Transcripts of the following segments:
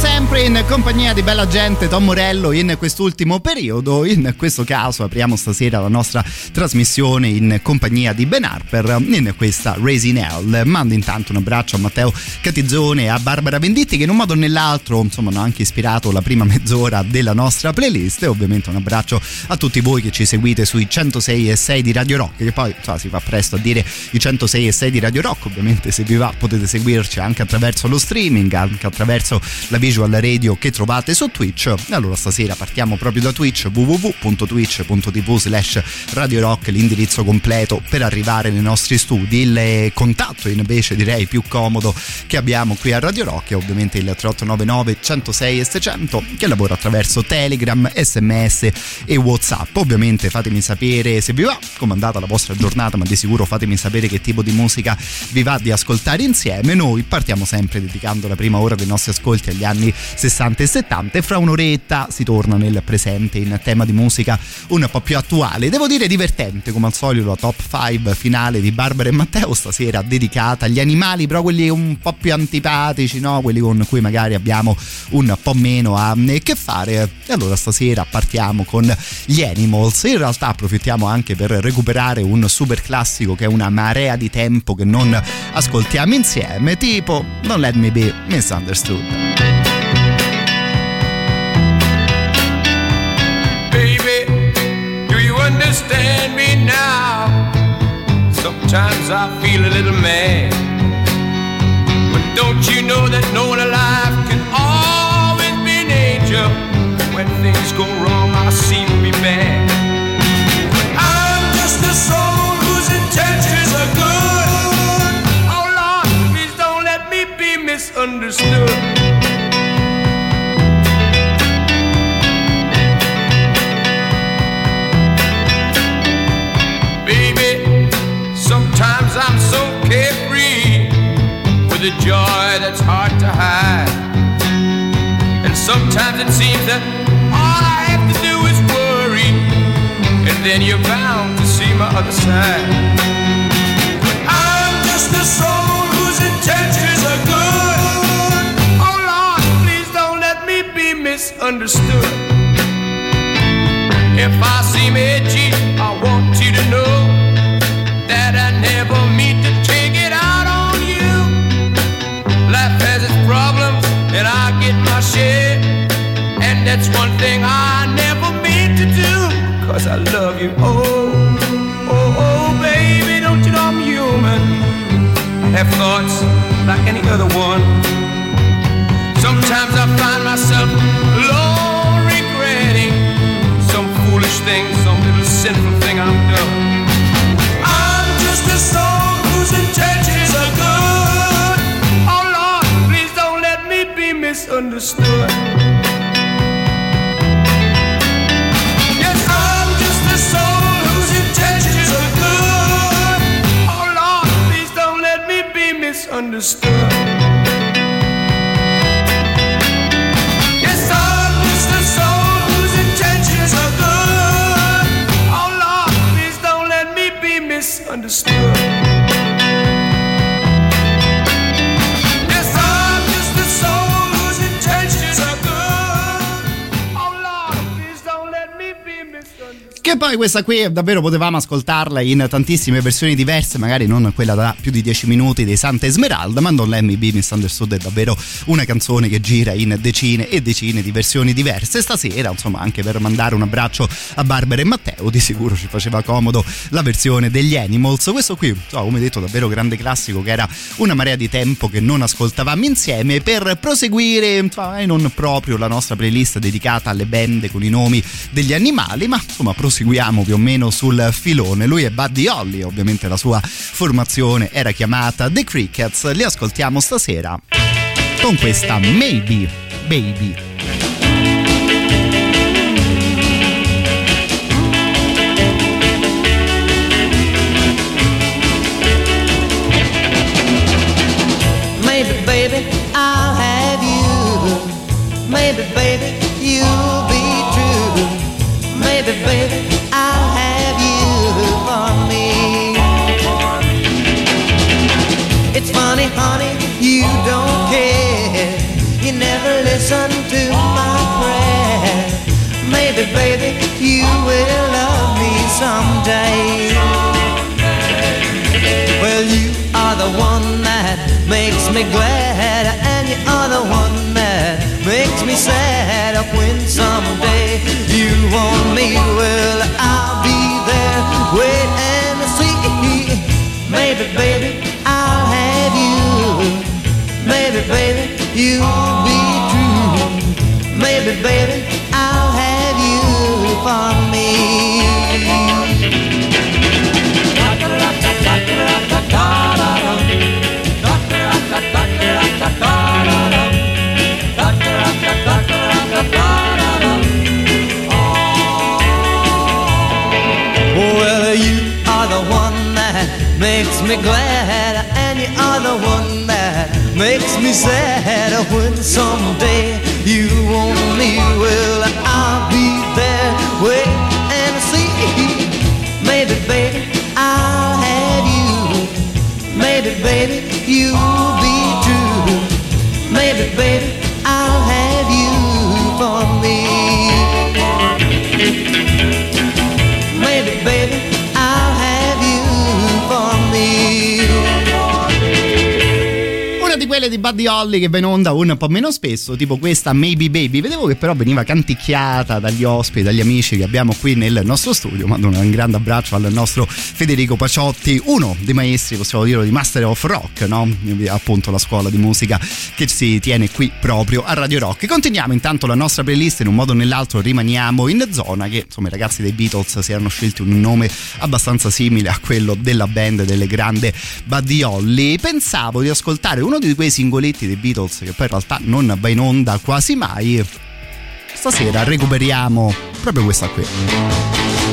Sempre in compagnia di bella gente Tom Morello in quest'ultimo periodo. In questo caso apriamo stasera la nostra trasmissione in compagnia di Ben Harper in questa Raising Hell. Mando intanto un abbraccio a Matteo Catizzone e a Barbara Venditti che in un modo o nell'altro insomma hanno anche ispirato la prima mezz'ora della nostra playlist e ovviamente un abbraccio a tutti voi che ci seguite sui 106 e 6 di Radio Rock che poi insomma, si fa presto a dire i 106 e 6 di Radio Rock ovviamente se vi va potete seguirci anche attraverso lo streaming anche attraverso la visual radio che trovate su Twitch. Allora stasera partiamo proprio da Twitch www.twitch.tv slash Radio Rock, l'indirizzo completo per arrivare nei nostri studi. Il contatto invece direi più comodo che abbiamo qui a Radio Rock è ovviamente il 3899 106 e 600 che lavora attraverso Telegram, SMS e Whatsapp. Ovviamente fatemi sapere se vi va, come è andata la vostra giornata, ma di sicuro fatemi sapere che tipo di musica vi va di ascoltare insieme. Noi partiamo sempre dedicando la prima ora dei nostri ascolti agli anni 60 e 70 e fra un'oretta si torna nel presente in tema di musica un po' più attuale. Devo dire divertente come al solito la top 5 finale di Barbara e Matteo stasera dedicata agli animali però quelli un po' più antipatici, no? quelli con cui magari abbiamo un po' meno a che fare. E allora stasera partiamo con gli Animals. In realtà approfittiamo anche per recuperare un super classico che è una marea di tempo che non ascoltiamo insieme, tipo Don't Let Me Be Misunderstood. Understand me now. Sometimes I feel a little mad. But don't you know that no one alive can always be an angel? When things go wrong, I seem to be bad. I'm just a soul whose intentions are good. Oh Lord, please don't let me be misunderstood. With a joy that's hard to hide. And sometimes it seems that all I have to do is worry, and then you're bound to see my other side. But I'm just a soul whose intentions are good. Oh Lord, please don't let me be misunderstood. Like any other one. Sometimes I find myself alone thing, some little sinful thing I've done. I'm just a soul whose intentions are good. Oh Lord, please don't let me be misunderstood. Yes, I'm just a soul whose intentions are good. Oh Lord, please don't let me be misunderstood. Be Che poi questa qui davvero potevamo ascoltarla in tantissime versioni diverse, magari non quella da più di 10 minuti dei Santa Esmeralda, ma Don't Let Me Be Misunderstood è davvero una canzone che gira in decine e decine di versioni diverse. Stasera, insomma, anche per mandare un abbraccio a Barbara e Matteo, di sicuro ci faceva comodo la versione degli Animals. Questo qui, insomma, come detto, davvero grande classico che era una marea di tempo che non ascoltavamo insieme per proseguire, insomma, non proprio la nostra playlist dedicata alle band con i nomi degli animali, ma insomma, proseguiamo più o meno sul filone. Lui è Buddy Holly, ovviamente la sua formazione era chiamata The Crickets. Li ascoltiamo stasera con questa Maybe Baby. maybe I'll have you. Maybe, baby, someday. Well, you are the one that makes me glad, and you are the one that makes me sad. When someday you want me, well, I'll be there. Wait and see. Maybe, baby, I'll have you. Maybe, baby, you'll be true. Maybe, baby, I'll for me. Well, you are the one that makes me glad, and you are the one that makes me sad. When someday you want me, well, baby, I'll have you. Maybe, baby, you'll be true. Maybe, baby, I'll have you for me. Maybe, baby, quelle di Buddy Holly che va onda un po' meno spesso, tipo questa Maybe Baby. Vedevo che però veniva canticchiata dagli ospiti, dagli amici che abbiamo qui nel nostro studio. Mando un grande abbraccio al nostro Federico Paciotti, uno dei maestri, possiamo dire, di Master of Rock, no? Appunto la scuola di musica che si tiene qui proprio a Radio Rock. Continuiamo intanto la nostra playlist in un modo o nell'altro rimaniamo in zona che insomma i ragazzi dei Beatles si erano scelti un nome abbastanza simile a quello della band delle grandi Buddy Holly. Pensavo di ascoltare uno di quei singoletti dei Beatles che poi in realtà non va in onda quasi mai. Stasera recuperiamo proprio questa qui.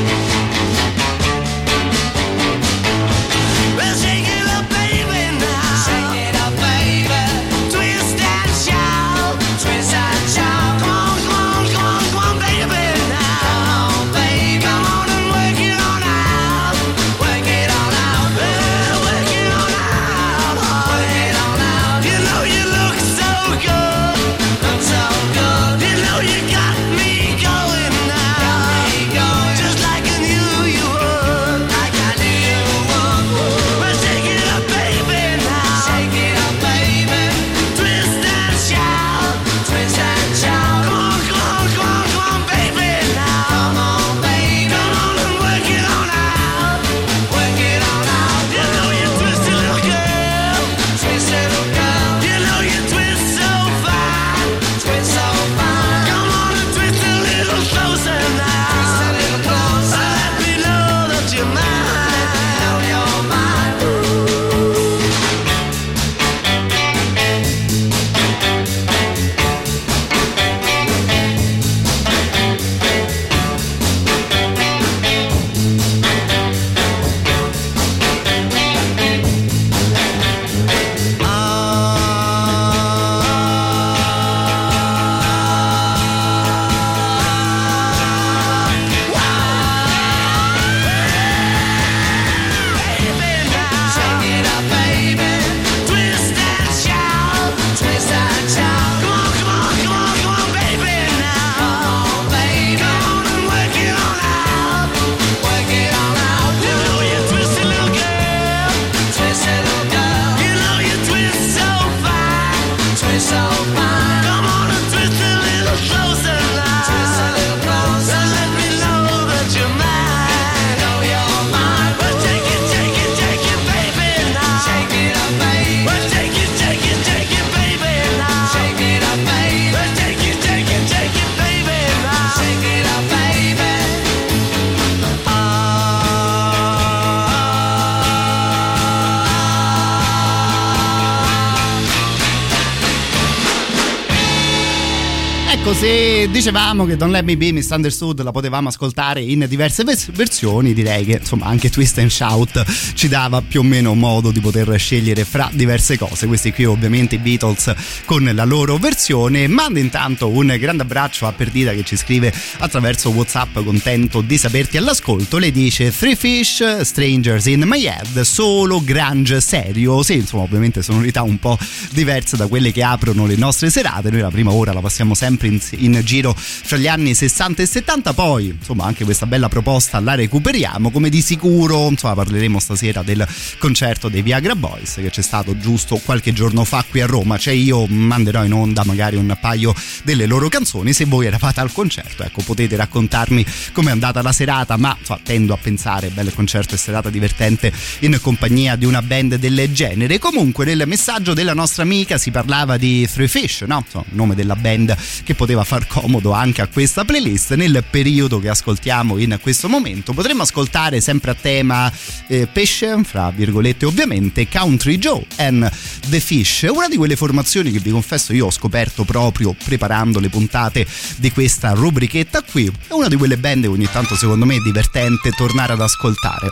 sí. Dicevamo che Don't Let Me Be Misunderstood la potevamo ascoltare in diverse vers- versioni, direi che insomma anche Twist and Shout ci dava più o meno modo di poter scegliere fra diverse cose. Questi qui ovviamente i Beatles con la loro versione. Mando intanto un grande abbraccio a Perdita che ci scrive attraverso Whatsapp, contento di saperti all'ascolto. Le dice Three Fish, Strangers in My Head, solo grunge serio. Sì, insomma, ovviamente sonorità un po' diverse da quelle che aprono le nostre serate. Noi la prima ora la passiamo sempre in in, in, giro fra gli anni 60 e 70 poi insomma anche questa bella proposta la recuperiamo come di sicuro. Insomma parleremo stasera del concerto dei Viagra Boys che c'è stato giusto qualche giorno fa qui a Roma. Cioè io manderò in onda magari un paio delle loro canzoni. Se voi eravate al concerto ecco potete raccontarmi com'è andata la serata ma insomma, tendo a pensare bel concerto e serata divertente in compagnia di una band del genere. Comunque nel messaggio della nostra amica si parlava di Three Fish no? Insomma, nome della band che poteva far comodo anche a questa playlist nel periodo che ascoltiamo in questo momento. Potremmo ascoltare sempre a tema eh, pesce, fra virgolette ovviamente, Country Joe and The Fish, una di quelle formazioni che vi confesso io ho scoperto proprio preparando le puntate di questa rubrichetta qui. È una di quelle band che ogni tanto secondo me è divertente tornare ad ascoltare.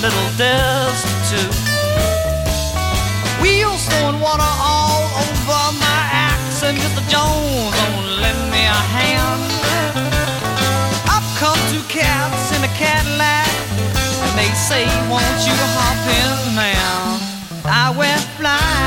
Little destitute. Wheels throwing water all over my axe, and Mr. Jones don't lend me a hand. Up come two cats in a Cadillac, and they say, Won't you hop in, man? I went flying.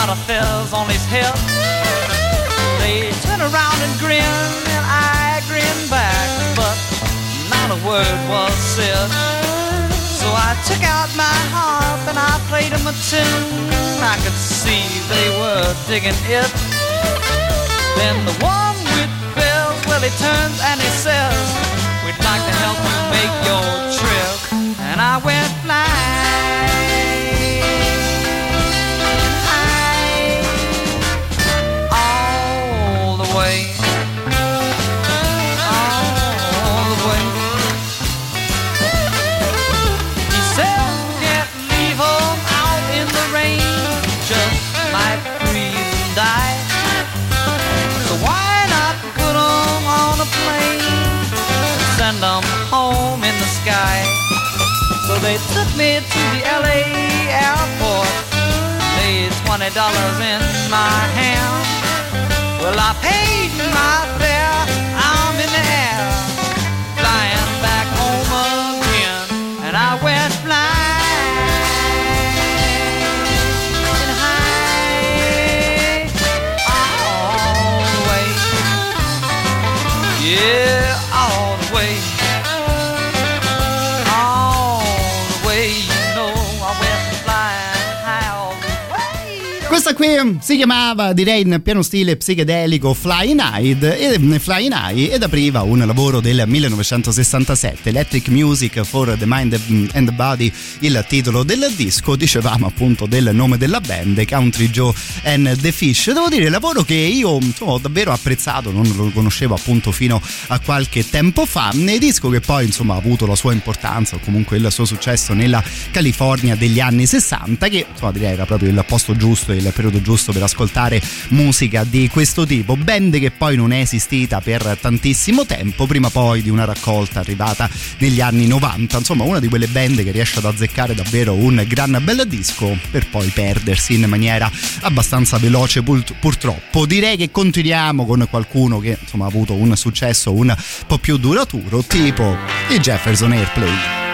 Got a fez on his head. They turn around and grin, and I grin back, but not a word was said. So I took out my harp and I played them a tune. I could see they were digging it. Then the one with bells, well, he turns and he says, We'd like to help you make your trip. And I went flying. They took me to the LA airport, laid twenty dollars in my hand. Well, I paid my fare, Questa qui si chiamava, direi in pieno stile psichedelico, Flying High e, Flying High ed apriva un lavoro del 1967, Electric Music for the Mind and the Body, il titolo del disco, dicevamo appunto del nome della band, Country Joe and the Fish. Devo dire, lavoro che io insomma, ho davvero apprezzato, non lo conoscevo appunto fino a qualche tempo fa, ne disco che poi insomma ha avuto la sua importanza o comunque il suo successo nella California degli anni 60, che insomma direi era proprio il posto giusto, il periodo giusto per ascoltare musica di questo tipo. Band che poi non è esistita per tantissimo tempo, prima poi di una raccolta arrivata negli anni 90. Insomma, una di quelle band che riesce ad azzeccare davvero un gran bel disco per poi perdersi in maniera abbastanza veloce purtroppo. Direi che continuiamo con qualcuno che insomma ha avuto un successo un po' più duraturo, tipo i Jefferson Airplay.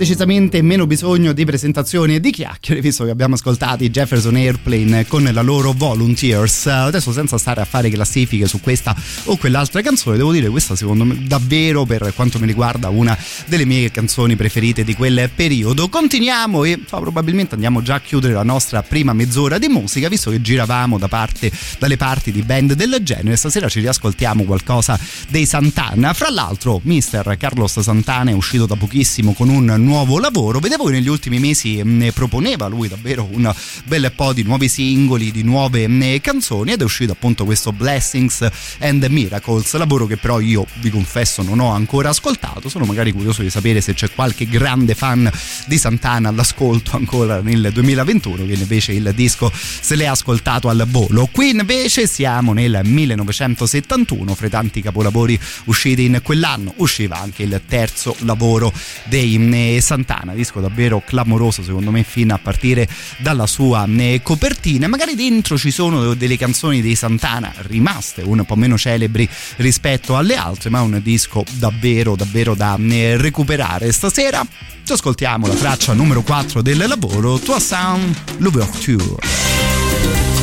Decisamente meno bisogno di presentazioni e di chiacchiere, visto che abbiamo ascoltato i Jefferson Airplane con la loro Volunteers. Adesso, senza stare a fare classifiche su questa o quell'altra canzone, devo dire questa, secondo me, davvero per quanto mi riguarda, una delle mie canzoni preferite di quel periodo. Continuiamo e probabilmente andiamo già a chiudere la nostra prima mezz'ora di musica, visto che giravamo da parte, dalle parti di band del genere. Stasera ci riascoltiamo qualcosa dei Santana. Fra l'altro, Mr. Carlos Santana è uscito da pochissimo con un nuovo lavoro. Vedevo che negli ultimi mesi mm, ne proponeva lui davvero un bel po' di nuovi singoli, di nuove mm, canzoni ed è uscito appunto questo Blessings and Miracles, lavoro che però io vi confesso non ho ancora ascoltato. Sono magari curioso di sapere se c'è qualche grande fan di Santana all'ascolto ancora nel 2021 che invece il disco se l'è ascoltato al volo. Qui invece siamo nel 1971, fra i tanti capolavori usciti in quell'anno usciva anche il terzo lavoro dei Santana, disco davvero clamoroso secondo me fin a partire dalla sua copertina. Magari dentro ci sono delle canzoni dei Santana rimaste un po' meno celebri rispetto alle altre, ma un disco davvero davvero da recuperare. Stasera ci ascoltiamo la traccia numero 4 del lavoro, Tua Sound L'Ouverture.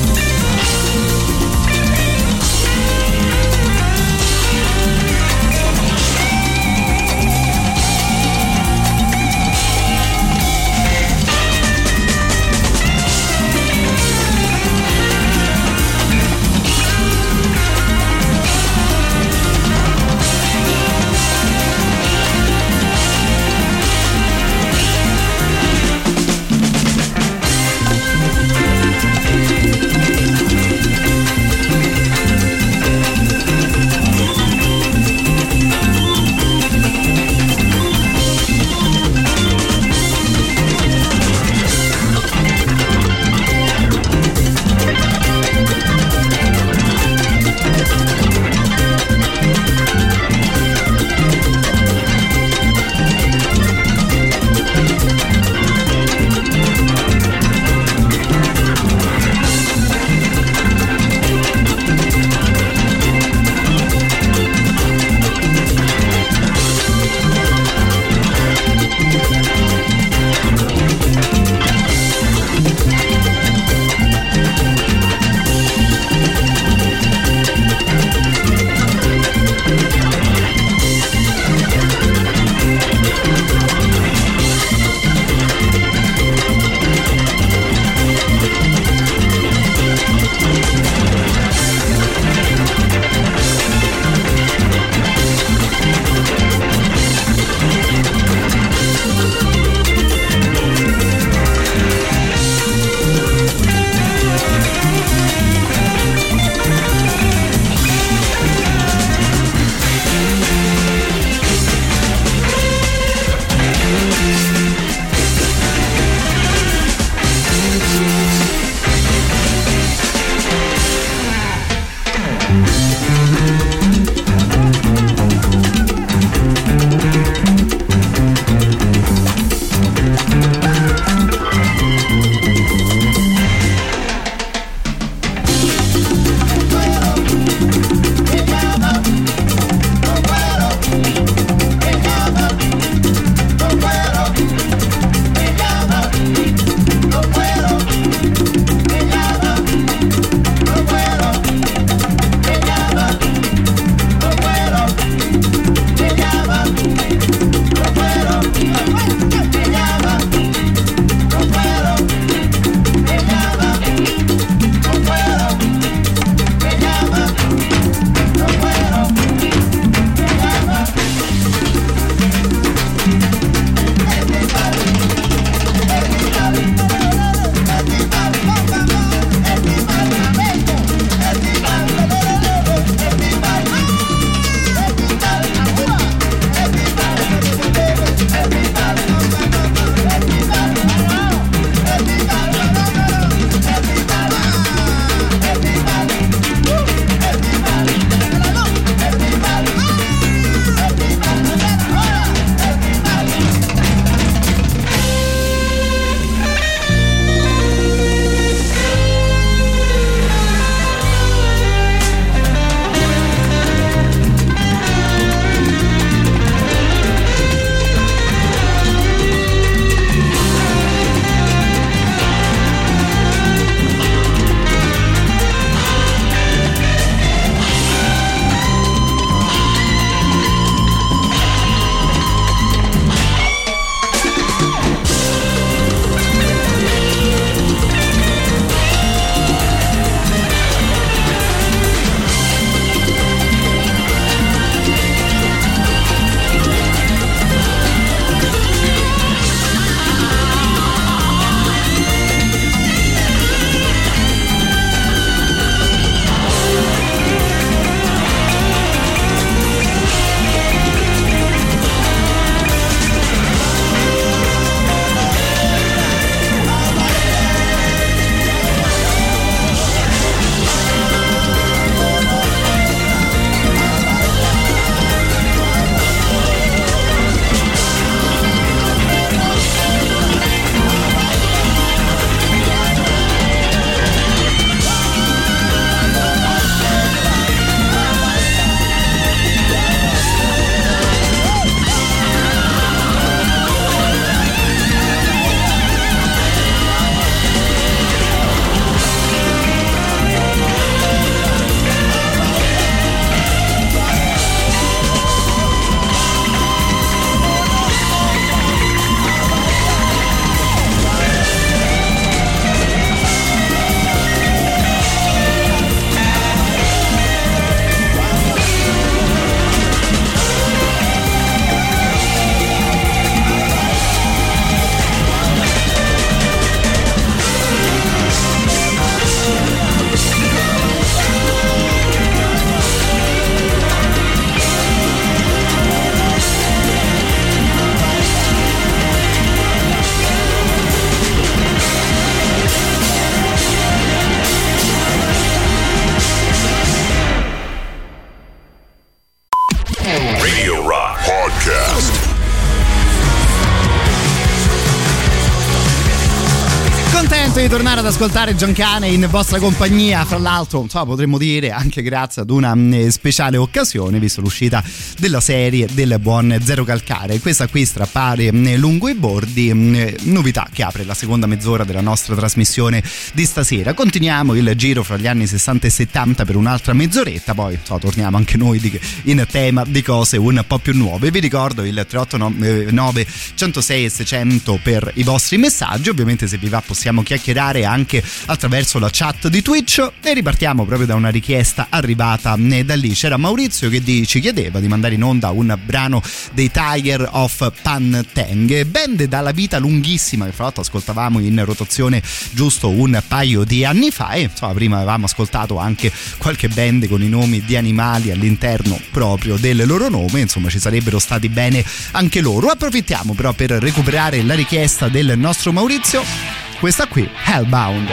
Tornare ad ascoltare Giancane in vostra compagnia, fra l'altro insomma, potremmo dire anche grazie ad una mh, speciale occasione, visto l'uscita della serie del buon Zero Calcare. Questa qui strappare mh, lungo i bordi, mh, novità che apre la seconda mezz'ora della nostra trasmissione di stasera. Continuiamo il giro fra gli anni 60 e 70 per un'altra mezz'oretta, poi insomma, torniamo anche noi in tema di cose un po' più nuove. Vi ricordo il 389 106 e 600 per i vostri messaggi, ovviamente se vi va possiamo chiacchierare anche attraverso la chat di Twitch e ripartiamo proprio da una richiesta arrivata da lì. C'era Maurizio che ci chiedeva di mandare in onda un brano dei Tiger of Panteng, band dalla vita lunghissima che fra l'altro ascoltavamo in rotazione giusto un paio di anni fa e insomma prima avevamo ascoltato anche qualche band con i nomi di animali all'interno proprio del loro nome, insomma ci sarebbero stati bene anche loro. Approfittiamo però per recuperare la richiesta del nostro Maurizio questa qui, Hellbound.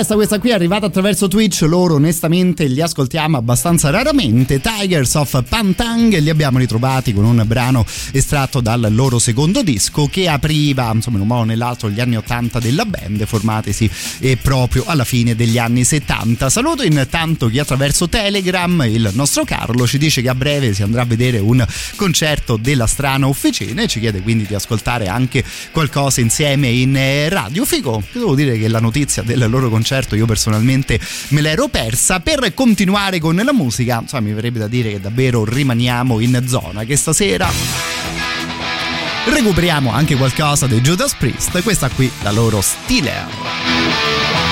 Richiesta questa qui è arrivata attraverso Twitch, loro onestamente li ascoltiamo abbastanza raramente, Tigers of Pantang li abbiamo ritrovati con un brano estratto dal loro secondo disco che apriva insomma in un modo o nell'altro gli anni 80 della band formatisi eh, proprio alla fine degli anni 70. Saluto intanto chi attraverso Telegram, il nostro Carlo ci dice che a breve si andrà a vedere un concerto della strana officina e ci chiede quindi di ascoltare anche qualcosa insieme in eh, radio. Figo, devo dire che la notizia del loro concerto concerto io personalmente me l'ero persa. Per continuare con la musica, insomma, mi verrebbe da dire che davvero rimaniamo in zona che stasera recuperiamo anche qualcosa dei Judas Priest, questa qui la loro stile.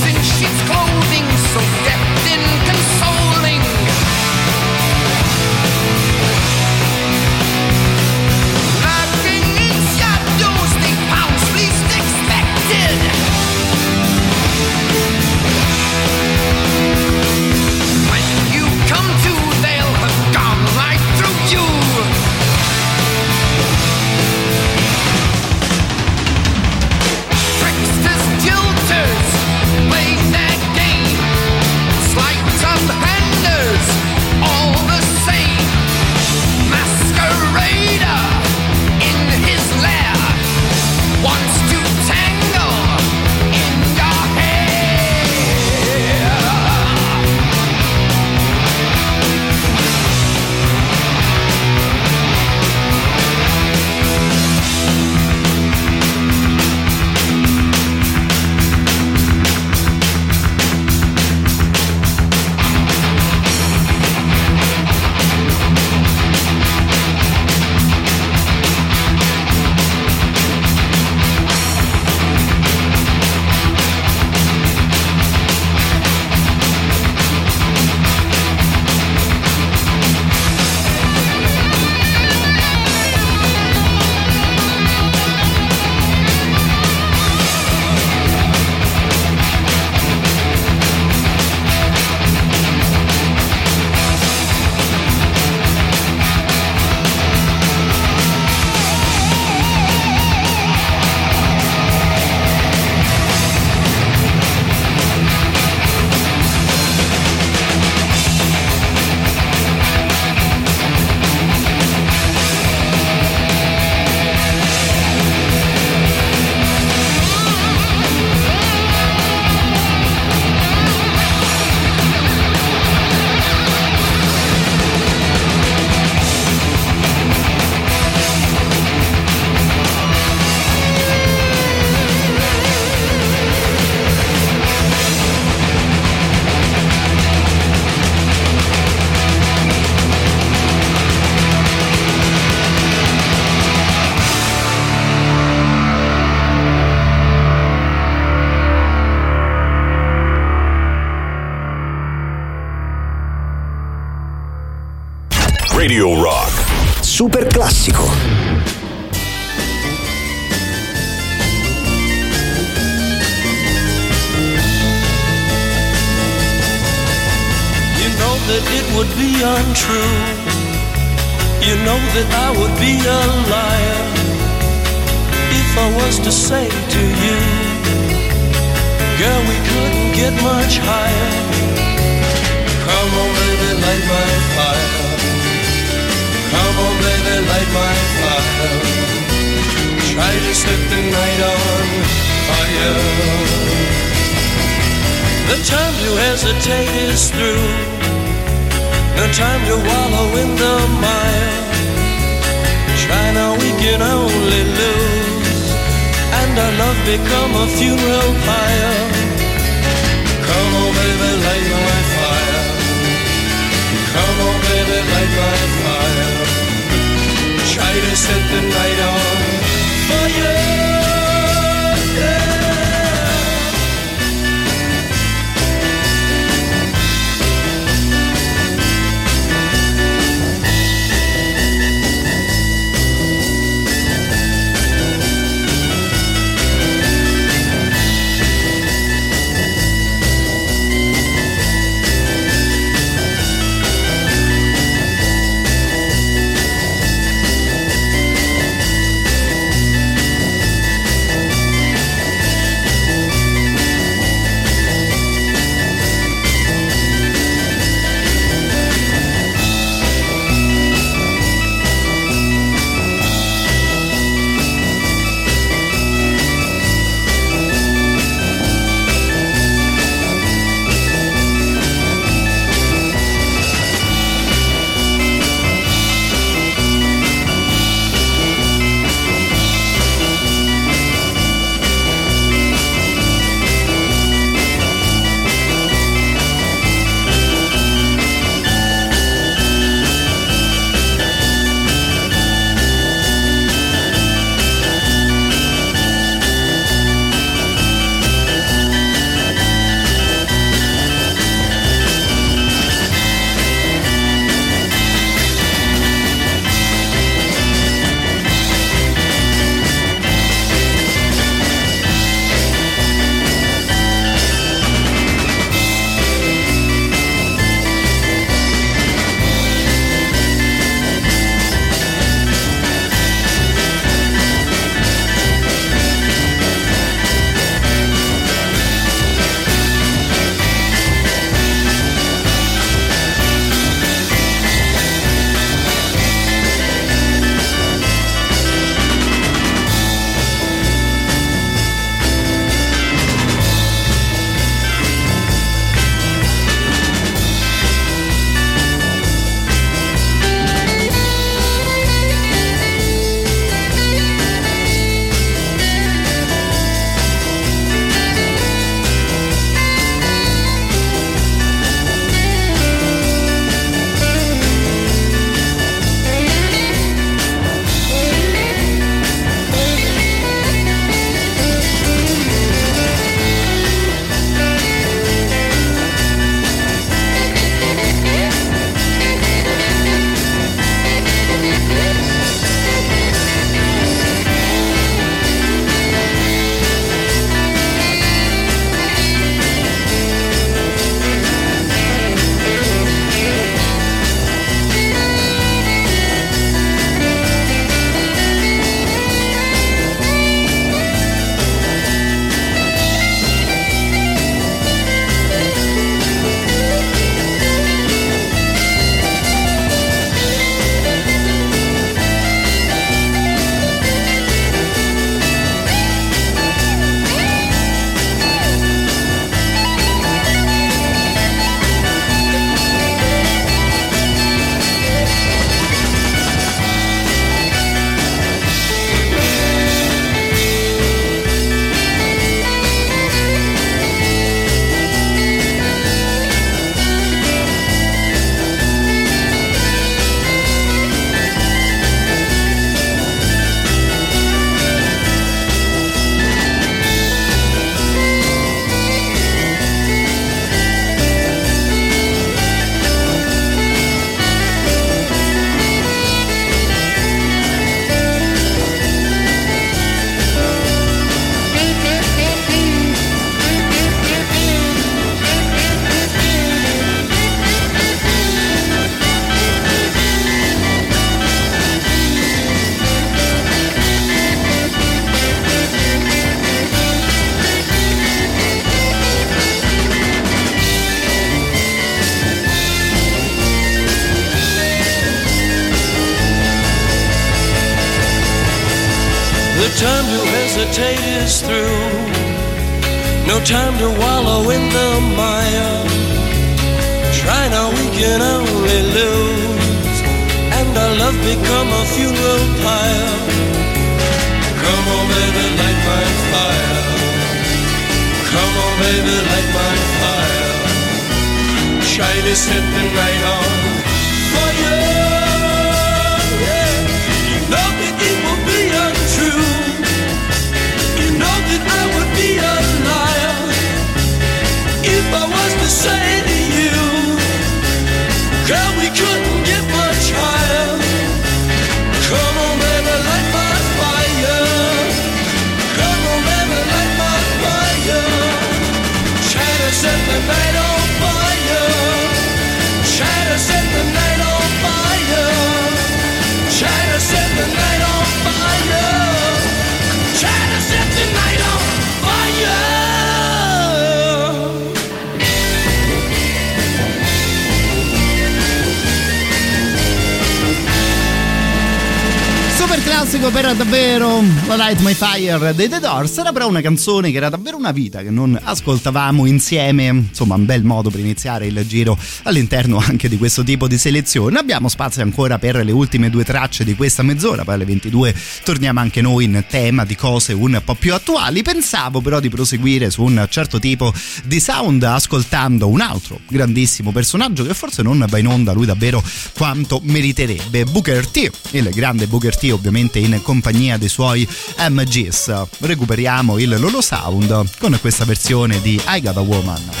Fire dei The Doors. Era però una canzone che era davvero una vita che non ascoltavamo insieme. Insomma un bel modo per iniziare il giro all'interno anche di questo tipo di selezione. Abbiamo spazio ancora per le ultime due tracce di questa mezz'ora. Poi alle 22 torniamo anche noi in tema di cose un po' più attuali. Pensavo però di proseguire su un certo tipo di sound ascoltando un altro grandissimo personaggio che forse non va in onda lui davvero quanto meriterebbe. Booker T il grande Booker T ovviamente in compagnia dei suoi MGs. Recuperiamo il loro sound con questa versione di I Got a Woman.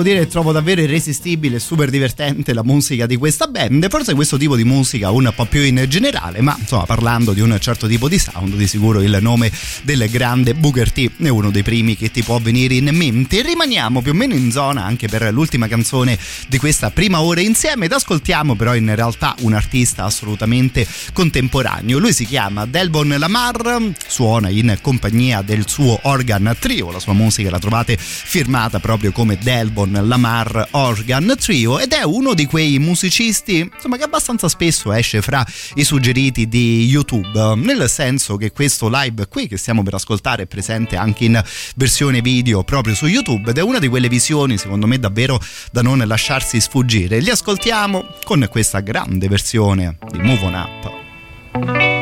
Devo dire che trovo davvero irresistibile e super divertente la musica di questa band. Forse questo tipo di musica un po' più in generale, ma insomma, parlando di un certo tipo di sound, di sicuro il nome del grande Booker T è uno dei primi che ti può venire in mente. Rimaniamo più o meno in zona anche per l'ultima canzone di questa prima ora insieme ed ascoltiamo però in realtà un artista assolutamente contemporaneo. Lui si chiama Delbon Lamar, suona in compagnia del suo organ trio, la sua musica la trovate firmata proprio come Delbon Lamar Organ Trio ed è uno di quei musicisti insomma che abbastanza spesso esce fra i suggeriti di YouTube, nel senso che questo live qui che stiamo per ascoltare è presente anche in versione video proprio su YouTube ed è una di quelle visioni secondo me davvero da non lasciarsi sfuggire. Li ascoltiamo con questa grande versione di Move On Up.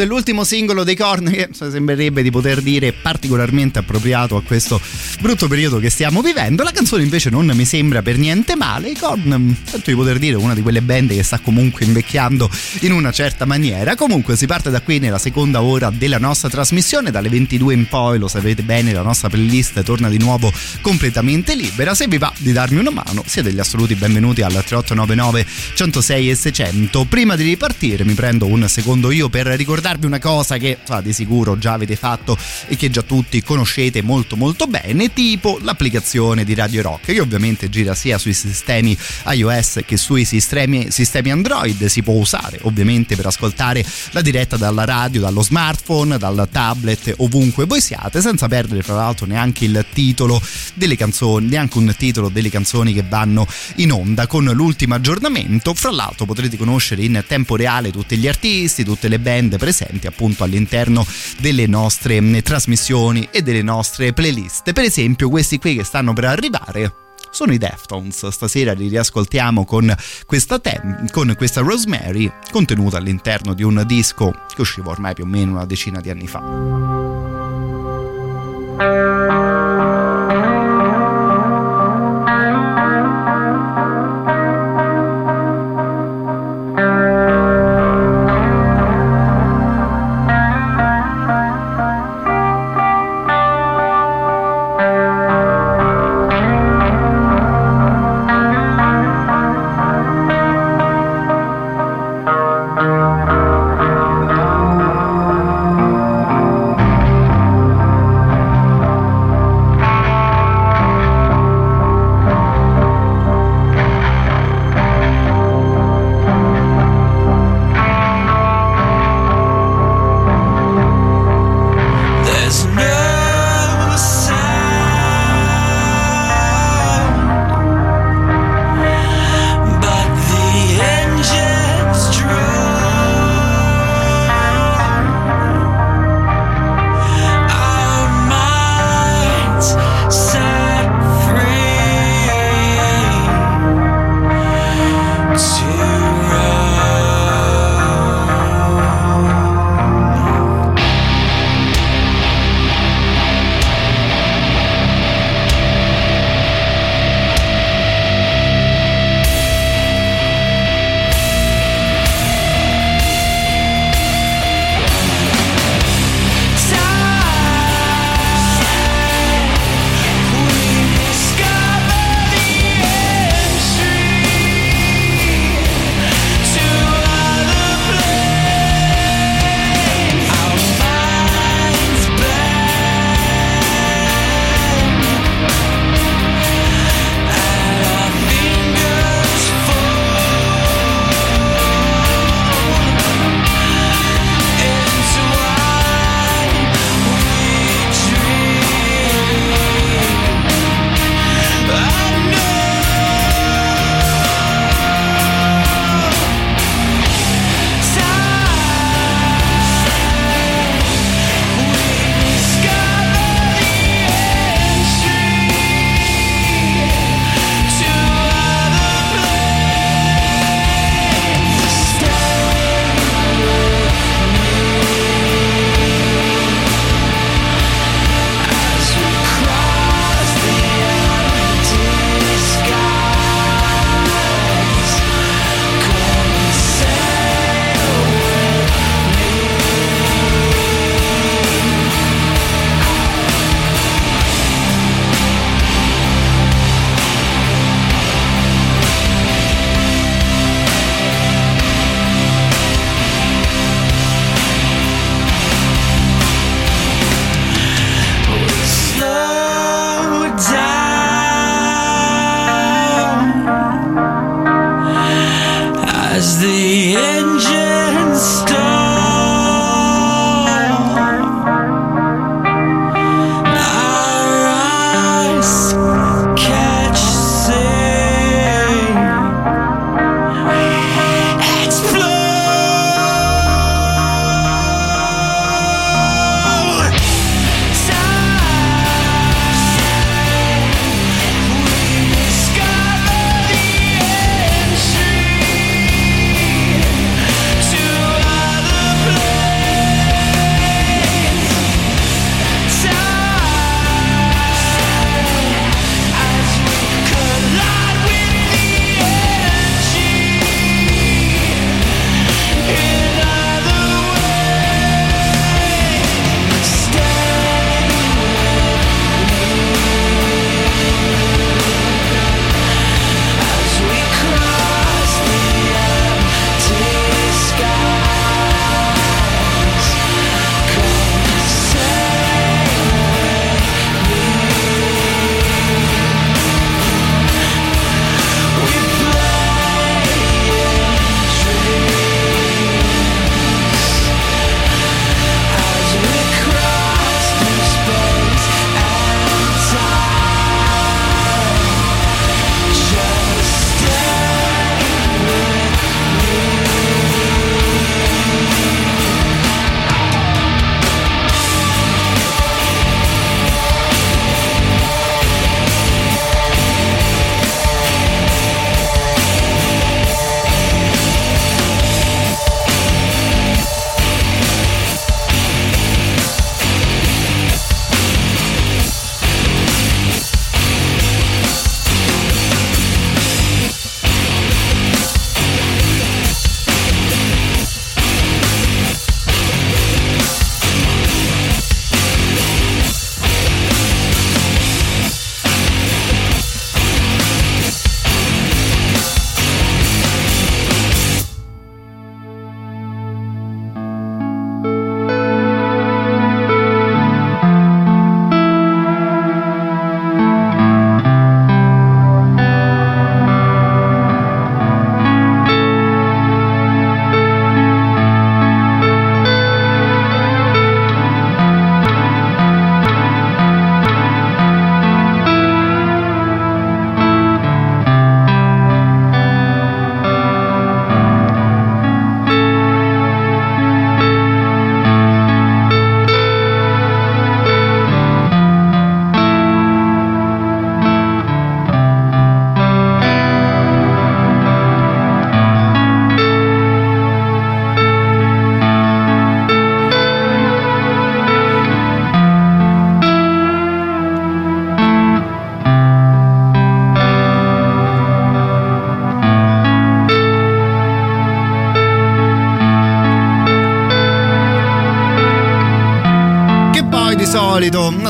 È il dell'ultimo singolo dei Korn che sembrerebbe di poter dire particolarmente appropriato a questo brutto periodo che stiamo vivendo. La canzone invece non mi sembra per niente male. I Korn, sento di poter dire, una di quelle band che sta comunque invecchiando in una certa maniera. Comunque si parte da qui nella seconda ora della nostra trasmissione, dalle 22 in poi, lo sapete bene, la nostra playlist torna di nuovo completamente libera. Se vi va di darmi una mano, siete gli assoluti benvenuti al 3899 106 e 600. Prima di ripartire mi prendo un secondo io per ricordarvi una cosa che ah, di sicuro già avete fatto e che già tutti conoscete molto molto bene, tipo l'applicazione di Radio Rock che ovviamente gira sia sui sistemi iOS che sui sistemi, sistemi Android, si può usare ovviamente per ascoltare la diretta dalla radio, dallo smartphone, dal tablet, ovunque voi siate, senza perdere fra l'altro neanche il titolo delle canzoni, neanche un titolo delle canzoni che vanno in onda con l'ultimo aggiornamento. Fra l'altro potrete conoscere in tempo reale tutti gli artisti, tutte le band presenti appunto all'interno delle nostre mm, trasmissioni e delle nostre playlist. Per esempio, questi qui che stanno per arrivare sono i Deftones. Stasera li riascoltiamo con questa, tem- con questa Rosemary contenuta all'interno di un disco che usciva ormai più o meno una decina di anni fa.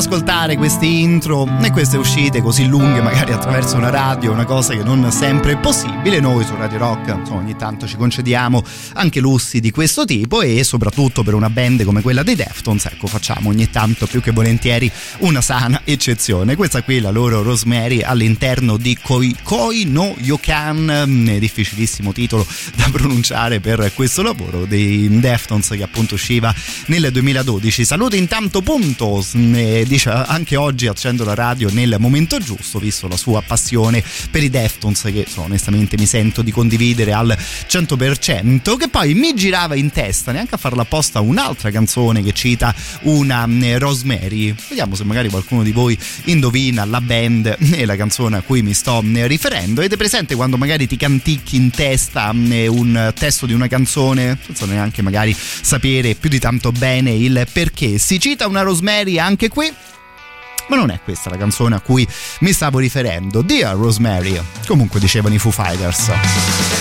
Solito ascoltare queste intro e queste uscite così lunghe magari attraverso una radio una cosa che non sempre è possibile. Noi su Radio Rock insomma, ogni tanto ci concediamo anche lussi di questo tipo e soprattutto per una band come quella dei Deftones ecco facciamo ogni tanto più che volentieri una sana eccezione. Questa qui è la loro Rosemary all'interno di Koi, Koi no Yokan difficilissimo titolo da pronunciare per questo lavoro dei Deftones che appunto usciva nel 2012 saluto intanto Punto dice anche oggi accendo la radio nel momento giusto visto la sua passione per i Deftones che so, onestamente mi sento di condividere al 100% che poi mi girava in testa neanche a farla apposta un'altra canzone che cita una Rosemary. Vediamo se magari qualcuno di voi indovina la band e la canzone a cui mi sto riferendo. Avete presente quando magari ti canticchi in testa un testo di una canzone? Senza neanche magari sapere più di tanto bene il perché. Si cita una Rosemary anche qui ma non è questa la canzone a cui mi stavo riferendo. Dear Rosemary, comunque dicevano i Foo Fighters.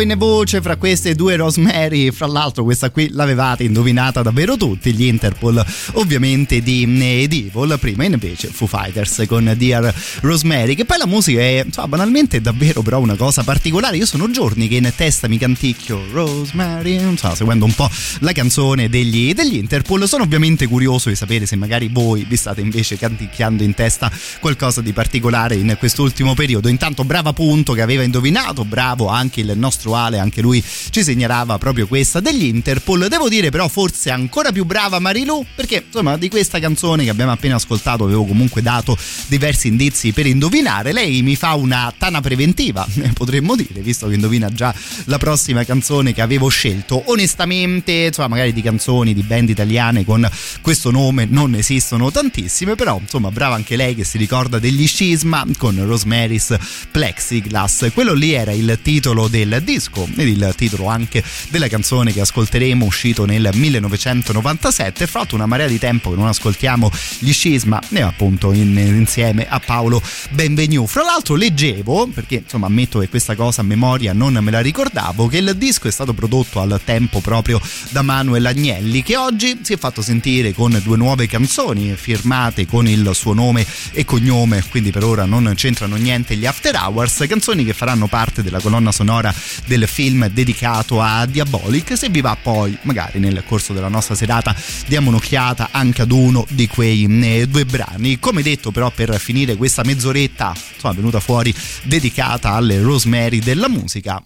In voce fra queste due Rosemary, fra l'altro questa qui l'avevate indovinata davvero tutti, gli Interpol ovviamente di Ed Evil, prima invece Foo Fighters con Dear Rosemary, che poi la musica è insomma, banalmente davvero però una cosa particolare, io sono giorni che in testa mi canticchio Rosemary, so, seguendo un po' la canzone degli, degli Interpol, sono ovviamente curioso di sapere se magari voi vi state invece canticchiando in testa qualcosa di particolare in quest'ultimo periodo, intanto brava punto che aveva indovinato, bravo anche il nostro Ale, anche lui ci segnalava proprio questa degli Interpol. Devo dire però forse ancora più brava Marilu perché insomma di questa canzone che abbiamo appena ascoltato avevo comunque dato diversi indizi per indovinare. Lei mi fa una tana preventiva, potremmo dire, visto che indovina già la prossima canzone che avevo scelto. Onestamente, insomma, magari di canzoni di band italiane con questo nome non esistono tantissime, però insomma brava anche lei che si ricorda degli scisma con Rosemary's Plexiglass. Quello lì era il titolo del disco ed il titolo anche della canzone che ascolteremo uscito nel 1997 fra l'altro una marea di tempo che non ascoltiamo gli scisma ne appunto in, insieme a Paolo Benvenu. Fra l'altro leggevo perché insomma ammetto che questa cosa a memoria non me la ricordavo che il disco è stato prodotto al tempo proprio da Manuel Agnelli che oggi si è fatto sentire con due nuove canzoni firmate con il suo nome e cognome. Quindi per ora non c'entrano niente gli After Hours canzoni che faranno parte della colonna sonora del film dedicato a Diabolic. Se vi va poi, magari nel corso della nostra serata, diamo un'occhiata anche ad uno di quei eh, due brani. Come detto, però, per finire questa mezz'oretta, insomma, venuta fuori dedicata alle Rosemary della musica,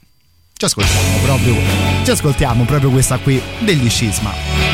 ci ascoltiamo proprio, ci ascoltiamo proprio questa qui degli Scisma.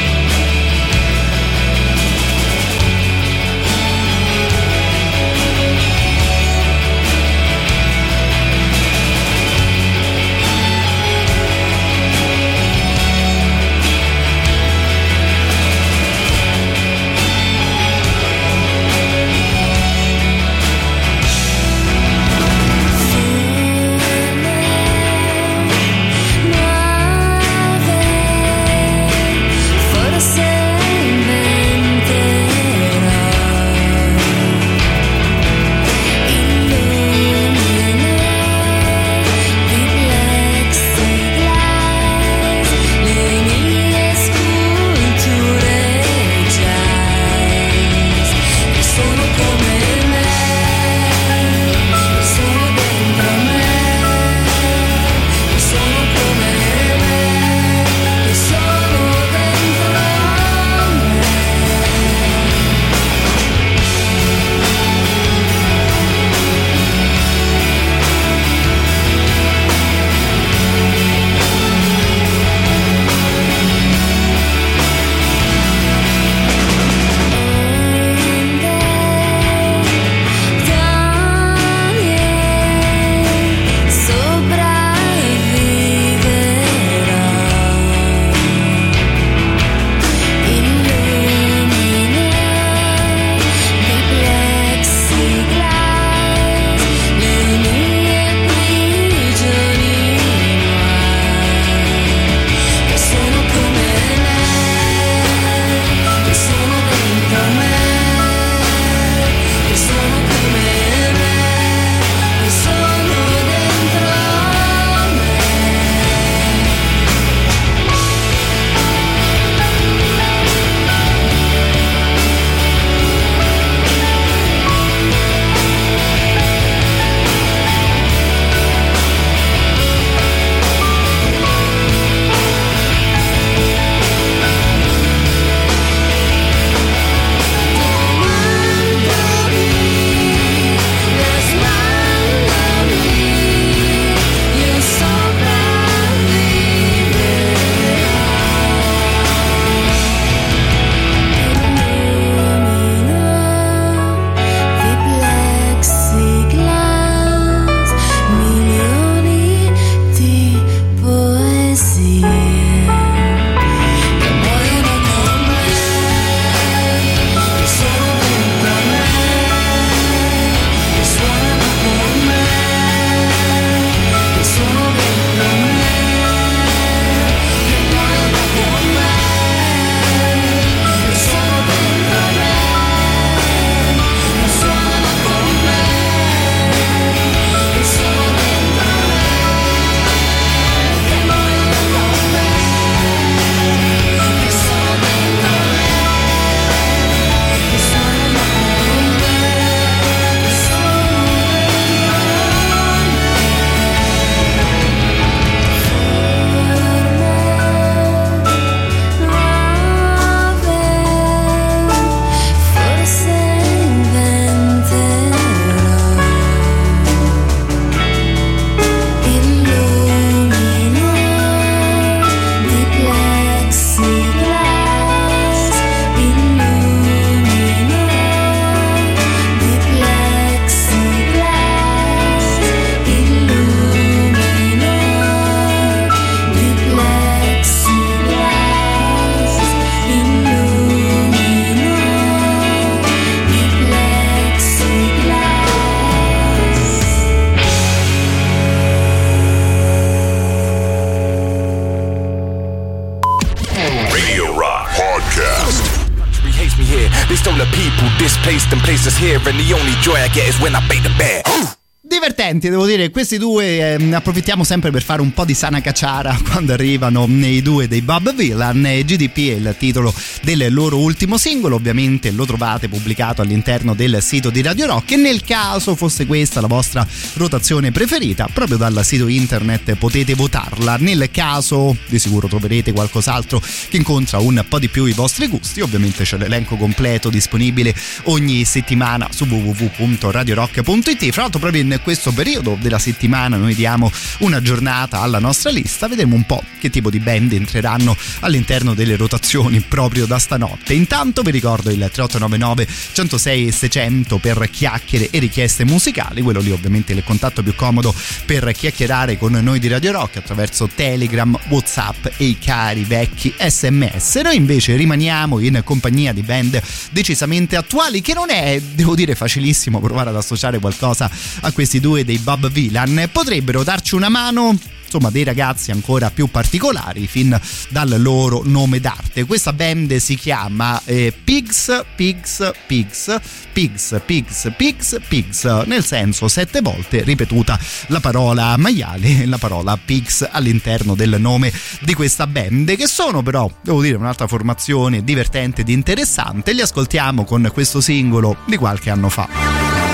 Questi due eh, approfittiamo sempre per fare un po' di sana cacciara quando arrivano nei due dei Bob Villan e GDP è il titolo del loro ultimo singolo, ovviamente lo trovate pubblicato all'interno del sito di Radio Rock. E nel caso fosse questa la vostra rotazione preferita, proprio dal sito internet potete votarla, nel caso di sicuro troverete qualcos'altro che incontra un po' di più i vostri gusti, ovviamente c'è l'elenco completo disponibile ogni settimana su www.radiorock.it, fra l'altro proprio in questo periodo della settimana noi diamo una giornata alla nostra lista, vedremo un po' che tipo di band entreranno all'interno delle rotazioni proprio da stanotte. Intanto vi ricordo il 3899 106 e 600 per chiacchiere e richieste musicali, quello lì ovviamente è il contatto più comodo per chiacchierare con noi di Radio Rock attraverso Telegram, Whatsapp e i cari vecchi sms. Noi invece rimaniamo in compagnia di band decisamente attuali che non è, devo dire, facilissimo provare ad associare qualcosa a questi due dei Bob Villan. Potrebbero darci una mano insomma dei ragazzi ancora più particolari fin dal loro nome d'arte. Questa band si chiama eh, Pigs, Pigs, Pigs, Pigs, Pigs, Pigs, Pigs, nel senso sette volte ripetuta la parola maiale e la parola Pigs all'interno del nome di questa band che sono però, devo dire, un'altra formazione divertente ed interessante. Li ascoltiamo con questo singolo di qualche anno fa.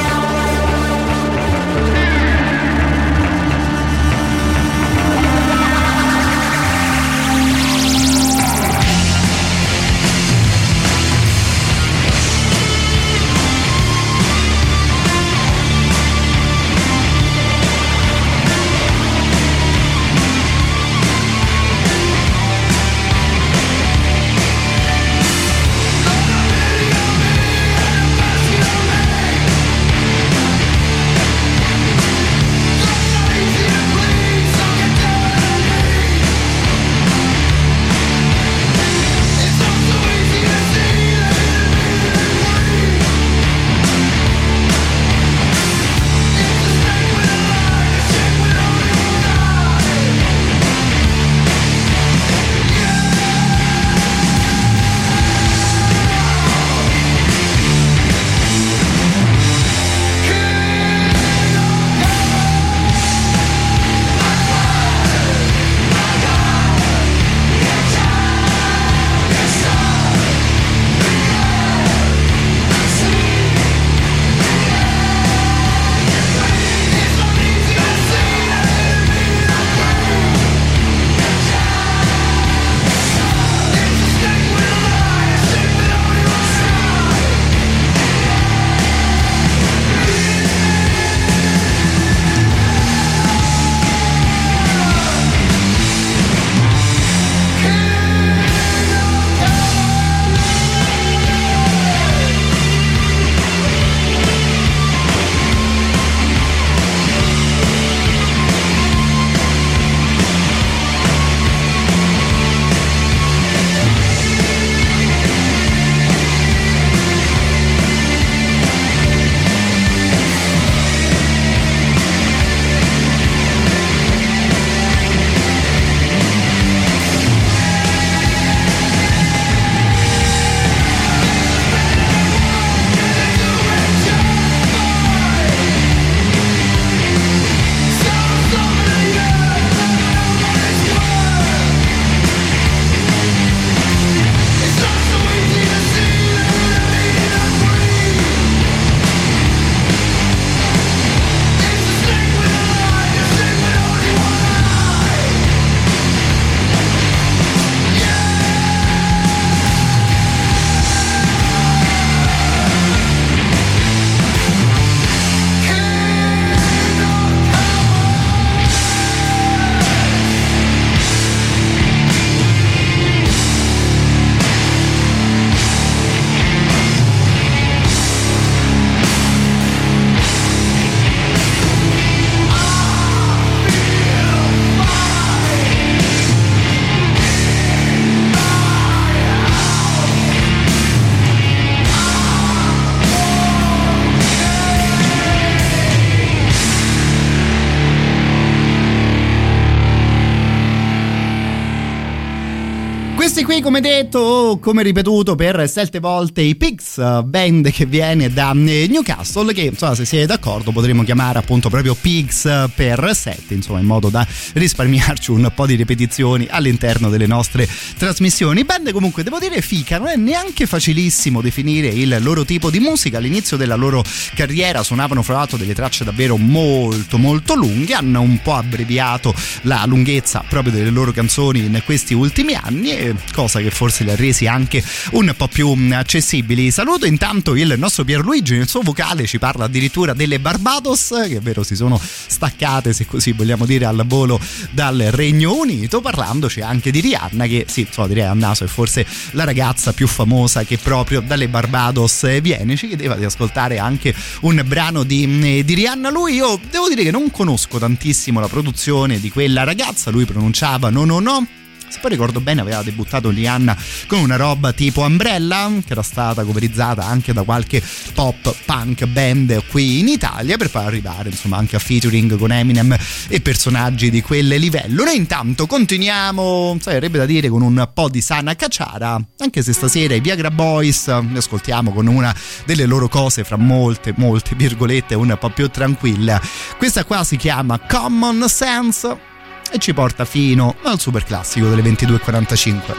Come detto, come ripetuto per sette volte, i Pigs, band che viene da eh, Newcastle, che insomma, se siete d'accordo potremmo chiamare appunto proprio Pigs per sette, insomma, in modo da risparmiarci un po' di ripetizioni all'interno delle nostre trasmissioni. Band comunque, devo dire, fica, non è neanche facilissimo definire il loro tipo di musica. All'inizio della loro carriera suonavano fra l'altro delle tracce davvero molto molto lunghe, hanno un po' abbreviato la lunghezza proprio delle loro canzoni in questi ultimi anni, cosa che forse li ha resi anche un po' più mm, accessibili. Saluto intanto il nostro Pierluigi, nel suo vocale ci parla addirittura delle Barbados, che è vero si sono staccate, se così vogliamo dire, al volo dal Regno Unito, parlandoci anche di Rihanna, che sì, insomma, direi a naso è forse la ragazza più famosa che proprio dalle Barbados viene. Ci chiedeva di ascoltare anche un brano di, mm, di Rihanna. Lui, io devo dire che non conosco tantissimo la produzione di quella ragazza, lui pronunciava no no no se poi ricordo bene aveva debuttato Lianna con una roba tipo Umbrella che era stata coverizzata anche da qualche pop punk band qui in Italia per poi arrivare insomma anche a featuring con Eminem e personaggi di quel livello. Noi intanto continuiamo sarebbe da dire con un po' di sana cacciara anche se stasera i Viagra Boys ne ascoltiamo con una delle loro cose fra molte molte virgolette un po' più tranquilla. Questa qua si chiama Common Sense e ci porta fino al super classico delle 22.45.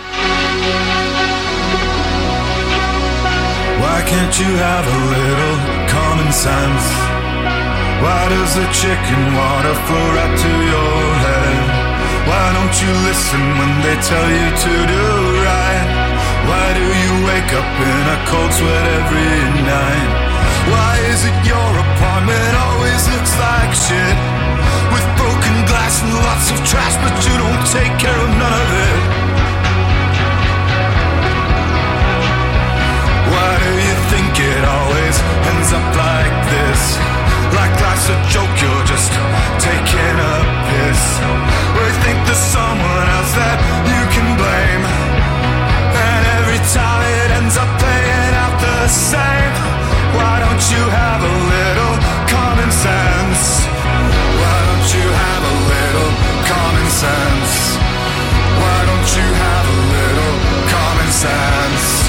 Why can't you have a little common sense? Why does the chicken water flow right to your head? Why don't you listen when they tell you to do right? Why do you wake up in a cold sweat every night? Why is it your apartment always looks like shit? With and lots of trash, but you don't take care of none of it. Why do you think it always ends up like this? Like life's a joke, you're just taking a piss. You think there's someone else that you can blame? And every time it ends up playing out the same. Why don't you have a little common sense? Sense? Why don't you have a little common sense?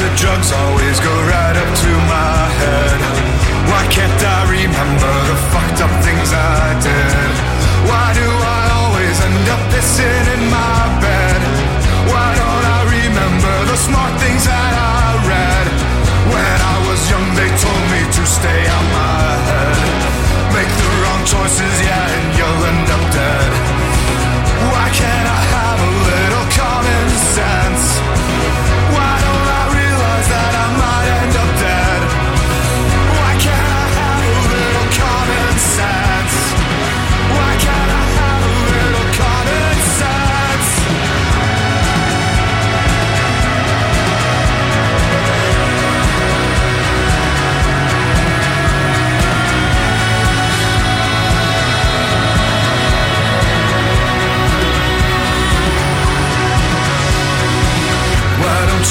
The drugs always go right up to my head? Why can't I remember the things I did?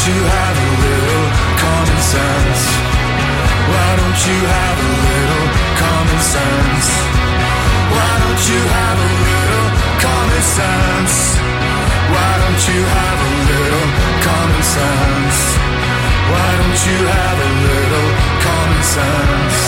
You have a little common sense? Why don't you have a little common sense? Why don't you have a little common sense? Why don't you have a little common sense? Why don't you have a little common sense?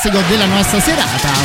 Classico della nostra serata.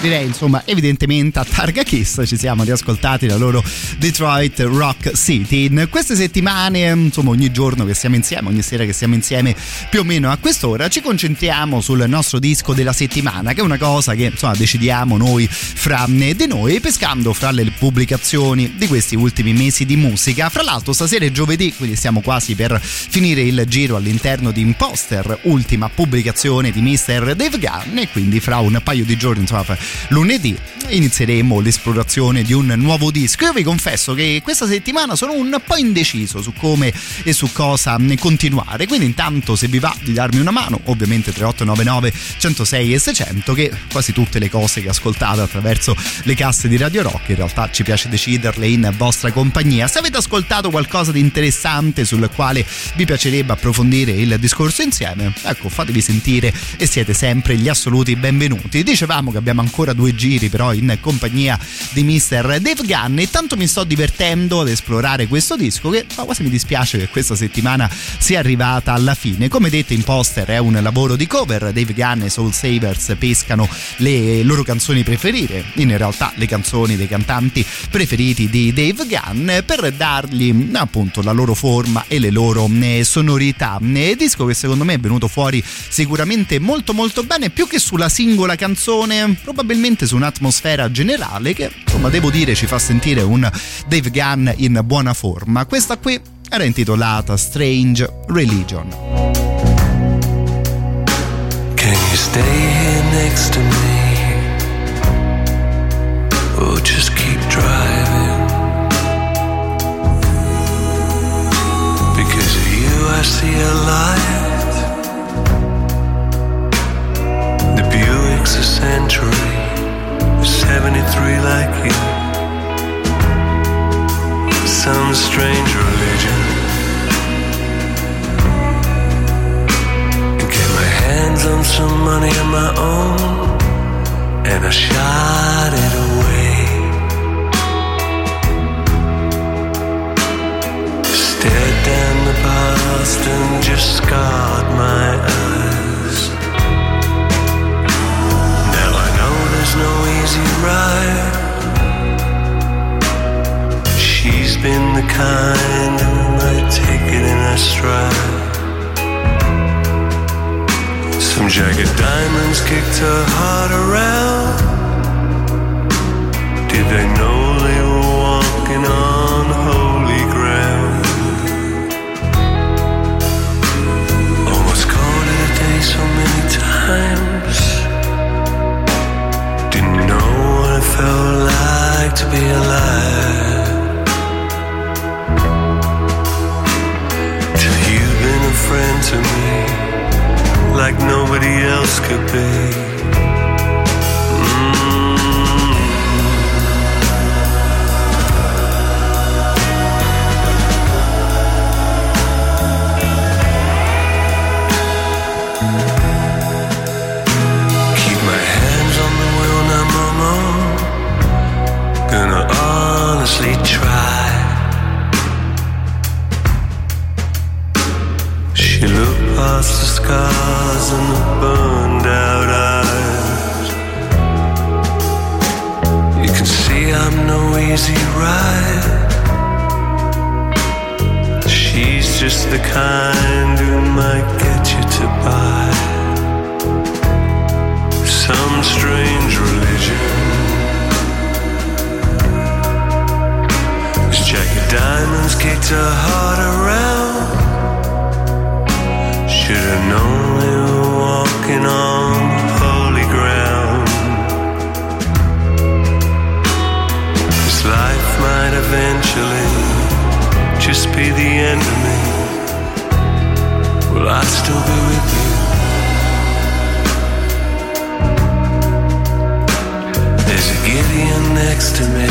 Direi insomma evidentemente a targa Kiss ci siamo riascoltati la loro Detroit Rock City in queste settimane insomma ogni giorno che siamo insieme ogni sera che siamo insieme più o meno a quest'ora ci concentriamo sul nostro disco della settimana che è una cosa che insomma decidiamo noi fra di noi pescando fra le pubblicazioni di questi ultimi mesi di musica fra l'altro stasera è giovedì quindi stiamo quasi per finire il giro all'interno di Imposter ultima pubblicazione di Mr. Dave Gunn e quindi fra un paio di giorni insomma lunedì inizieremo l'esplorazione di un nuovo disco. Io vi confesso che questa settimana sono un po' indeciso su come e su cosa continuare. Quindi intanto se vi va di darmi una mano ovviamente 3899 106 e 600 che quasi tutte le cose che ascoltate attraverso le casse di Radio Rock in realtà ci piace deciderle in vostra compagnia. Se avete ascoltato qualcosa di interessante sul quale vi piacerebbe approfondire il discorso insieme ecco fatevi sentire e siete sempre gli assoluti benvenuti. Dicevamo che abbiamo ancora ancora due giri però in compagnia di Mr. Dave Gunn e tanto mi sto divertendo ad esplorare questo disco che ma quasi mi dispiace che questa settimana sia arrivata alla fine. Come detto in poster è un lavoro di cover, Dave Gunn e Soul Savers pescano le loro canzoni preferite, in realtà le canzoni dei cantanti preferiti di Dave Gunn per dargli appunto la loro forma e le loro eh, sonorità. Eh, disco che secondo me è venuto fuori sicuramente molto molto bene più che sulla singola canzone, probabilmente su un'atmosfera generale che insomma devo dire ci fa sentire un Dave Gunn in buona forma. Questa qui era intitolata Strange Religion. Can you stay here next to me? Or just keep driving? Because of you, I see a light. The Buick's a century, 73 like you. Some strange religion. Get my hands on some money of my own, and I shot it away. Stared down the past and just scarred my eyes. Easy ride. She's been the kind who might take it in a stride. Some jagged diamonds kicked her heart around. Did they know they were walking on holy ground? Almost called it a day so many times. Like to be alive. Till you've been a friend to me like nobody else could be. Past the scars and the burned out eyes. You can see I'm no easy ride. She's just the kind who might get you to buy some strange religion. Jagged diamonds kicked her heart around. Should've known we were walking on holy ground. This life might eventually just be the end of me. Will I still be with you? There's a next to me.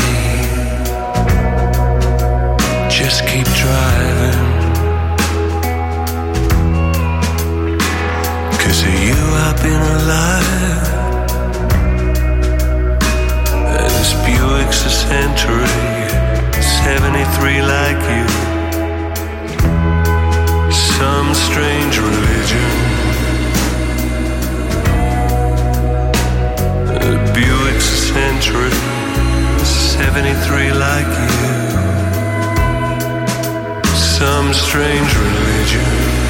Just keep driving. Cause of you I've been alive? This Buick's a century 73 like you. Some strange religion. The Buick's a century 73 like you. Some strange religion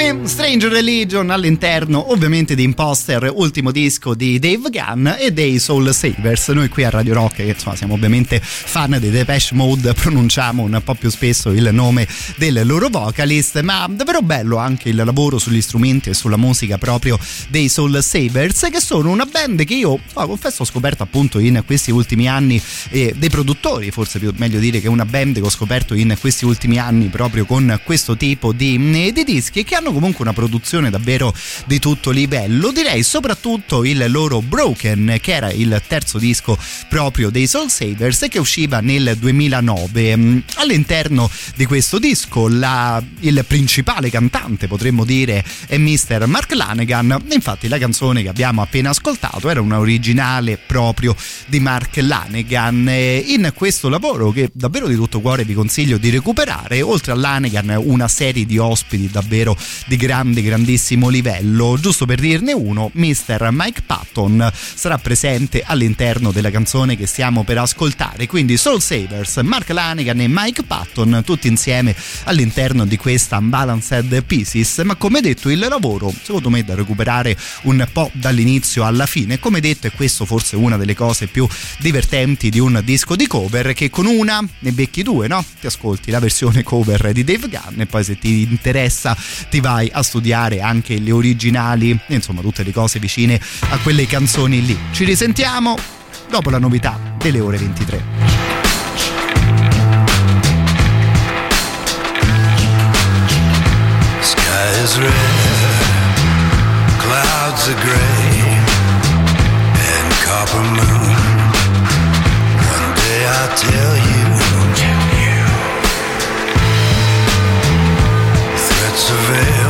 qui, Strange Religion, all'interno ovviamente di Imposter, ultimo disco di Dave Gunn e dei Soul Savers. Noi qui a Radio Rock, che insomma siamo ovviamente fan dei Depeche Mode, pronunciamo un po' più spesso il nome del loro vocalist, ma davvero bello anche il lavoro sugli strumenti e sulla musica proprio dei Soul Savers, che sono una band che io, oh, confesso, ho scoperto appunto in questi ultimi anni, eh, dei produttori, forse più meglio dire che una band che ho scoperto in questi ultimi anni proprio con questo tipo di, di dischi che hanno comunque una produzione davvero di tutto livello. Direi soprattutto il loro Broken, che era il terzo disco proprio dei Soul Savers che usciva nel 2009. Mm, All'interno di questo disco la- il principale cantante, potremmo dire, è Mr. Mark Lanegan. Infatti la canzone che abbiamo appena ascoltato era una originale proprio di Mark Lanegan. In questo lavoro che davvero di tutto cuore vi consiglio di recuperare, oltre a Lanegan una serie di ospiti davvero di grande, grandissimo livello. Giusto per dirne uno, Mr. Mike Patton sarà presente all'interno della canzone che stiamo per ascoltare. Quindi Soul Savers, Mark Lanegan e Mike Patton tutti insieme all'interno di questa Unbalanced Pieces. Ma come detto, il lavoro secondo me è da recuperare un po' dall'inizio alla fine. Come detto, è questo forse una delle cose più divertenti di un disco di cover che con una ne becchi due, no? Ti ascolti la versione cover di Dave Gunn e poi se ti interessa ti vai a studiare anche le originali, insomma tutte le cose vicine a quelle canzoni lì. Ci risentiamo dopo la novità delle ore 23. Sky is red, clouds are gray, and copper moon. One day I'll tell you. It's a veil.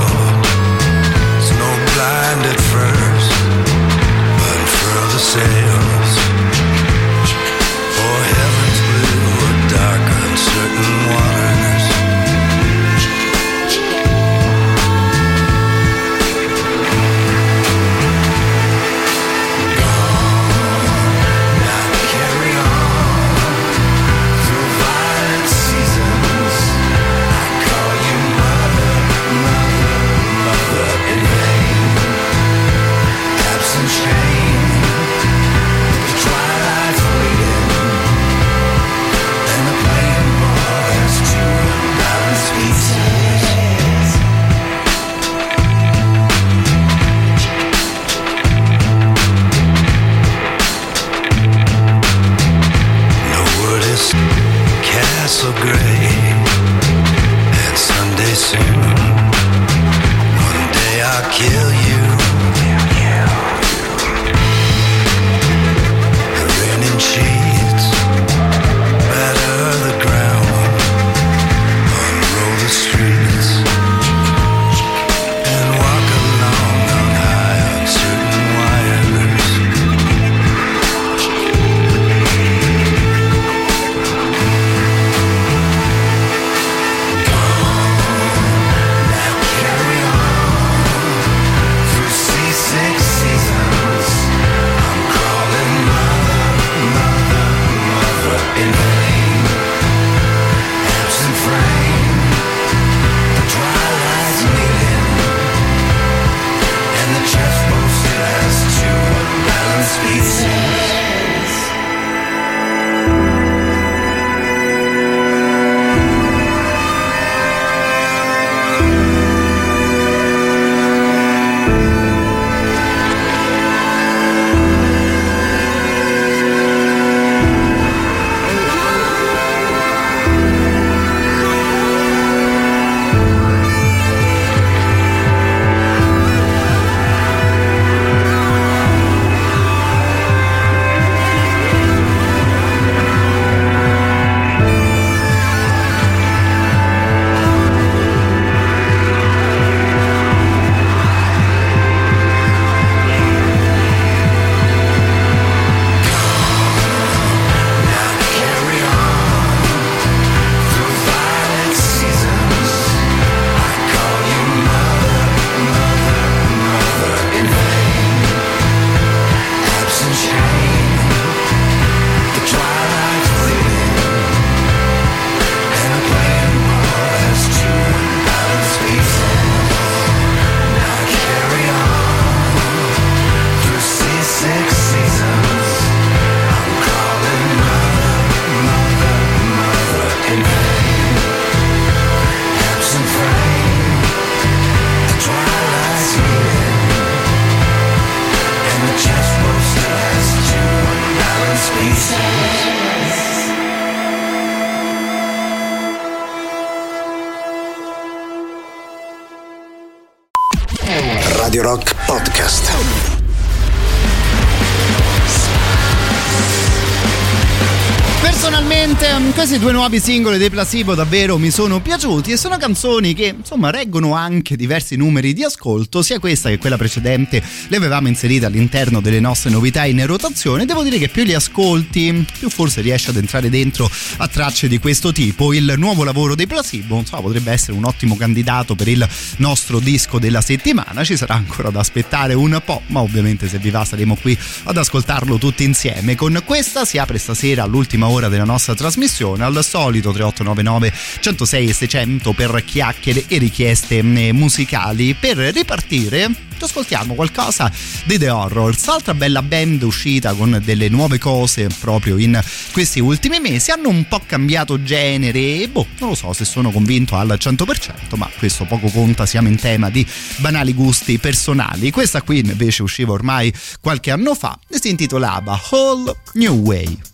Questi due nuovi singoli dei Placebo davvero mi sono piaciuti e sono canzoni che insomma reggono anche diversi numeri di ascolto, sia questa che quella precedente le avevamo inserite all'interno delle nostre novità in rotazione. Devo dire che più li ascolti, più forse riesci ad entrare dentro a tracce di questo tipo. Il nuovo lavoro dei Placebo insomma, potrebbe essere un ottimo candidato per il nostro disco della settimana. Ci sarà ancora da aspettare un po', ma ovviamente se vi va saremo qui ad ascoltarlo tutti insieme. Con questa si apre stasera l'ultima ora della nostra trasmissione al solito 3899 106 e 600 per chiacchiere e richieste eh, musicali. Per ripartire ascoltiamo qualcosa di The Horrors altra bella band uscita con delle nuove cose proprio in questi ultimi mesi. Hanno un po' cambiato genere e boh non lo so se sono convinto al 100% ma questo poco conta siamo in tema di banali gusti personali. Questa qui invece usciva ormai qualche anno fa e si intitolava Whole New Way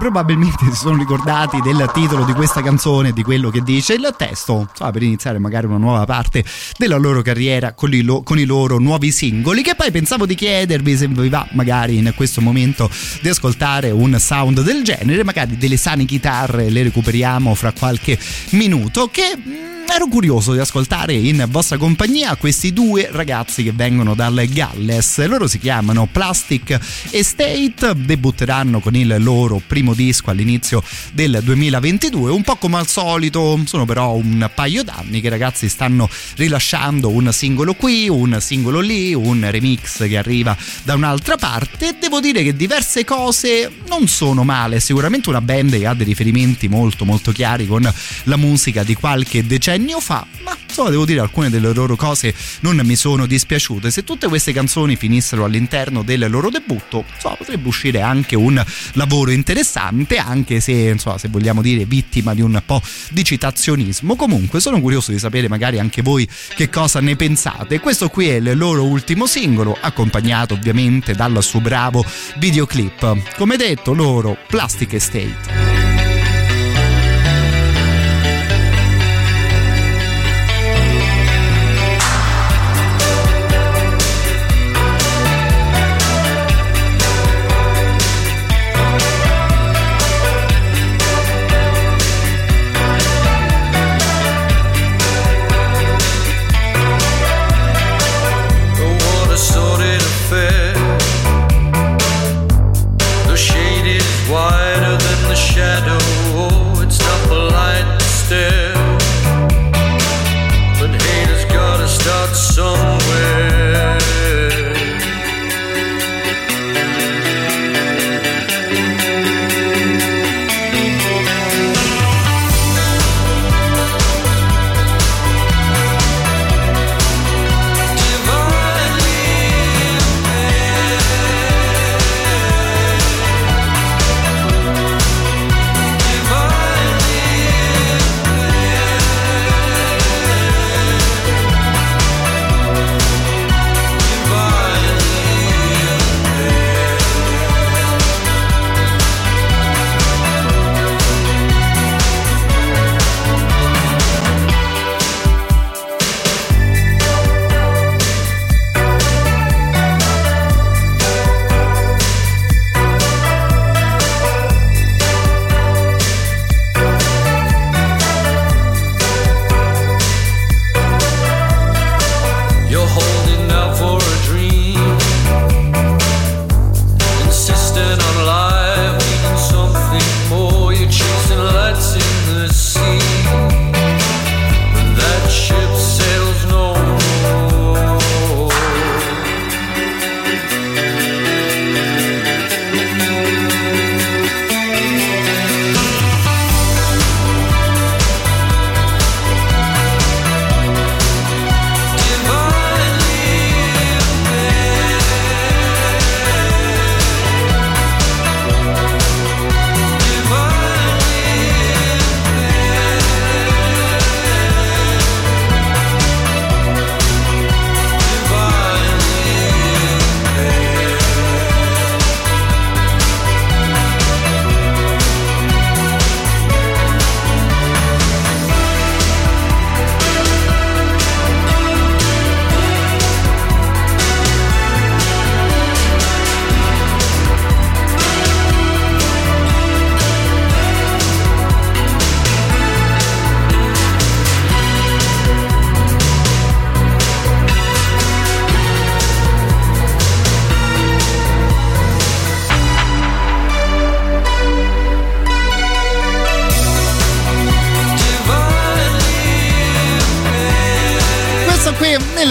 probabilmente si sono ricordati del titolo di questa canzone, di quello che dice il testo, insomma, per iniziare magari una nuova parte della loro carriera con lo- con i loro nuovi singoli, che poi pensavo di chiedervi se vi va magari in questo momento di ascoltare un sound del genere, magari delle sane chitarre le recuperiamo fra qualche minuto, che... ero curioso di ascoltare in vostra compagnia questi due ragazzi che vengono dal Galles. Loro si chiamano Plastic Estate, debutteranno con il loro primo disco all'inizio del 2022. Un po' come al solito, sono però un paio d'anni che i ragazzi stanno rilasciando un singolo qui, un singolo lì, un remix che arriva da un'altra parte. Devo dire che diverse cose non sono male. Sicuramente una band che ha dei riferimenti molto molto chiari con la musica di qualche decennio fa, ma insomma devo dire alcune delle loro cose non mi sono dispiaciute. Se tutte queste canzoni finissero all'interno del loro debutto, insomma, potrebbe uscire anche un lavoro interessante, anche se insomma, se vogliamo dire vittima di un po' di citazionismo. Comunque sono curioso di sapere magari anche voi che cosa ne pensate. Questo qui è il loro ultimo singolo, accompagnato ovviamente dal suo bravo videoclip. Come detto, loro Plastic Estate.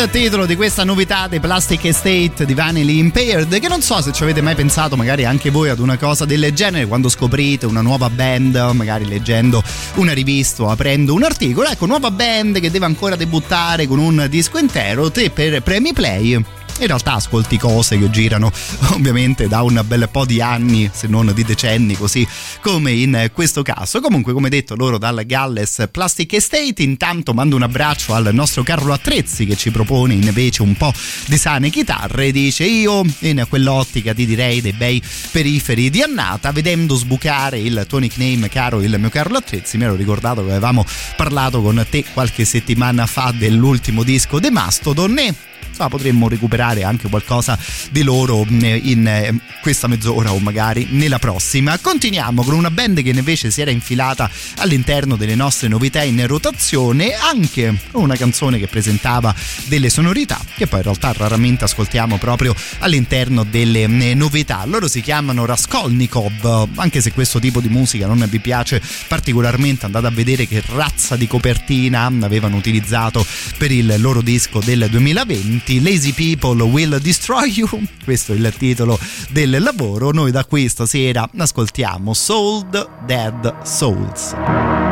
Il titolo di questa novità dei Plastic Estate di Vanity Impaired che non so se ci avete mai pensato magari anche voi ad una cosa del genere quando scoprite una nuova band magari leggendo una rivista o aprendo un articolo ecco nuova band che deve ancora debuttare con un disco intero te per premi play in realtà ascolti cose che girano ovviamente da un bel po' di anni, se non di decenni, così come in questo caso. Comunque, come detto, loro dal Galles Plastic Estate. Intanto mando un abbraccio al nostro Carlo Attrezzi che ci propone invece un po' di sane chitarre. Dice: Io in quell'ottica ti direi dei bei periferi di annata, vedendo sbucare il tuo nickname, caro il mio Carlo Attrezzi. Mi ero ricordato che avevamo parlato con te qualche settimana fa dell'ultimo disco The Mastodon e insomma, potremmo recuperare anche qualcosa di loro in questa mezz'ora o magari nella prossima. Continuiamo con una band che invece si era infilata all'interno delle nostre novità in rotazione, anche una canzone che presentava delle sonorità che poi in realtà raramente ascoltiamo proprio all'interno delle novità. Loro si chiamano Raskolnikov, anche se questo tipo di musica non vi piace particolarmente, andate a vedere che razza di copertina avevano utilizzato per il loro disco del 2020. Lazy People Will Destroy You, questo è il titolo del lavoro. Noi da qui stasera ascoltiamo Sold Dead Souls.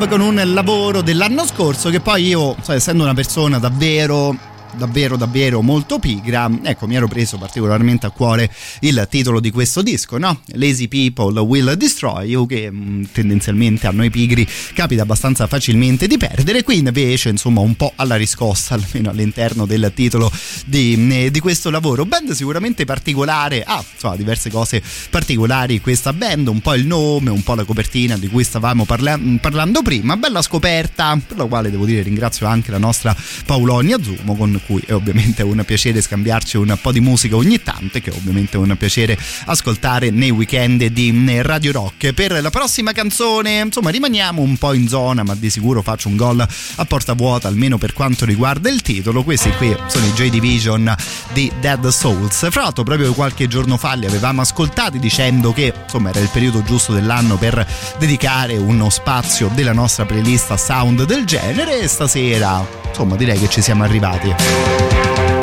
Gov con un lavoro dell'anno scorso che poi io, so, essendo una persona davvero davvero davvero molto pigra ecco mi ero preso particolarmente a cuore il titolo di questo disco no? Lazy People Will Destroy You che mh, tendenzialmente a noi pigri capita abbastanza facilmente di perdere qui invece insomma un po' alla riscossa almeno all'interno del titolo di, di questo lavoro band sicuramente particolare ha ah, insomma diverse cose particolari questa band un po' il nome un po' la copertina di cui stavamo parla- parlando prima bella scoperta per la quale devo dire ringrazio anche la nostra Paolonia Zumo con cui è ovviamente un piacere scambiarci un po' di musica ogni tanto e che è ovviamente un piacere ascoltare nei weekend di Radio Rock. Per la prossima canzone, insomma, rimaniamo un po' in zona, ma di sicuro faccio un gol a porta vuota, almeno per quanto riguarda il titolo. Questi qui sono i J Division di Dead Souls. Fra l'altro, proprio qualche giorno fa li avevamo ascoltati dicendo che insomma era il periodo giusto dell'anno per dedicare uno spazio della nostra playlist a sound del genere e stasera insomma direi che ci siamo arrivati.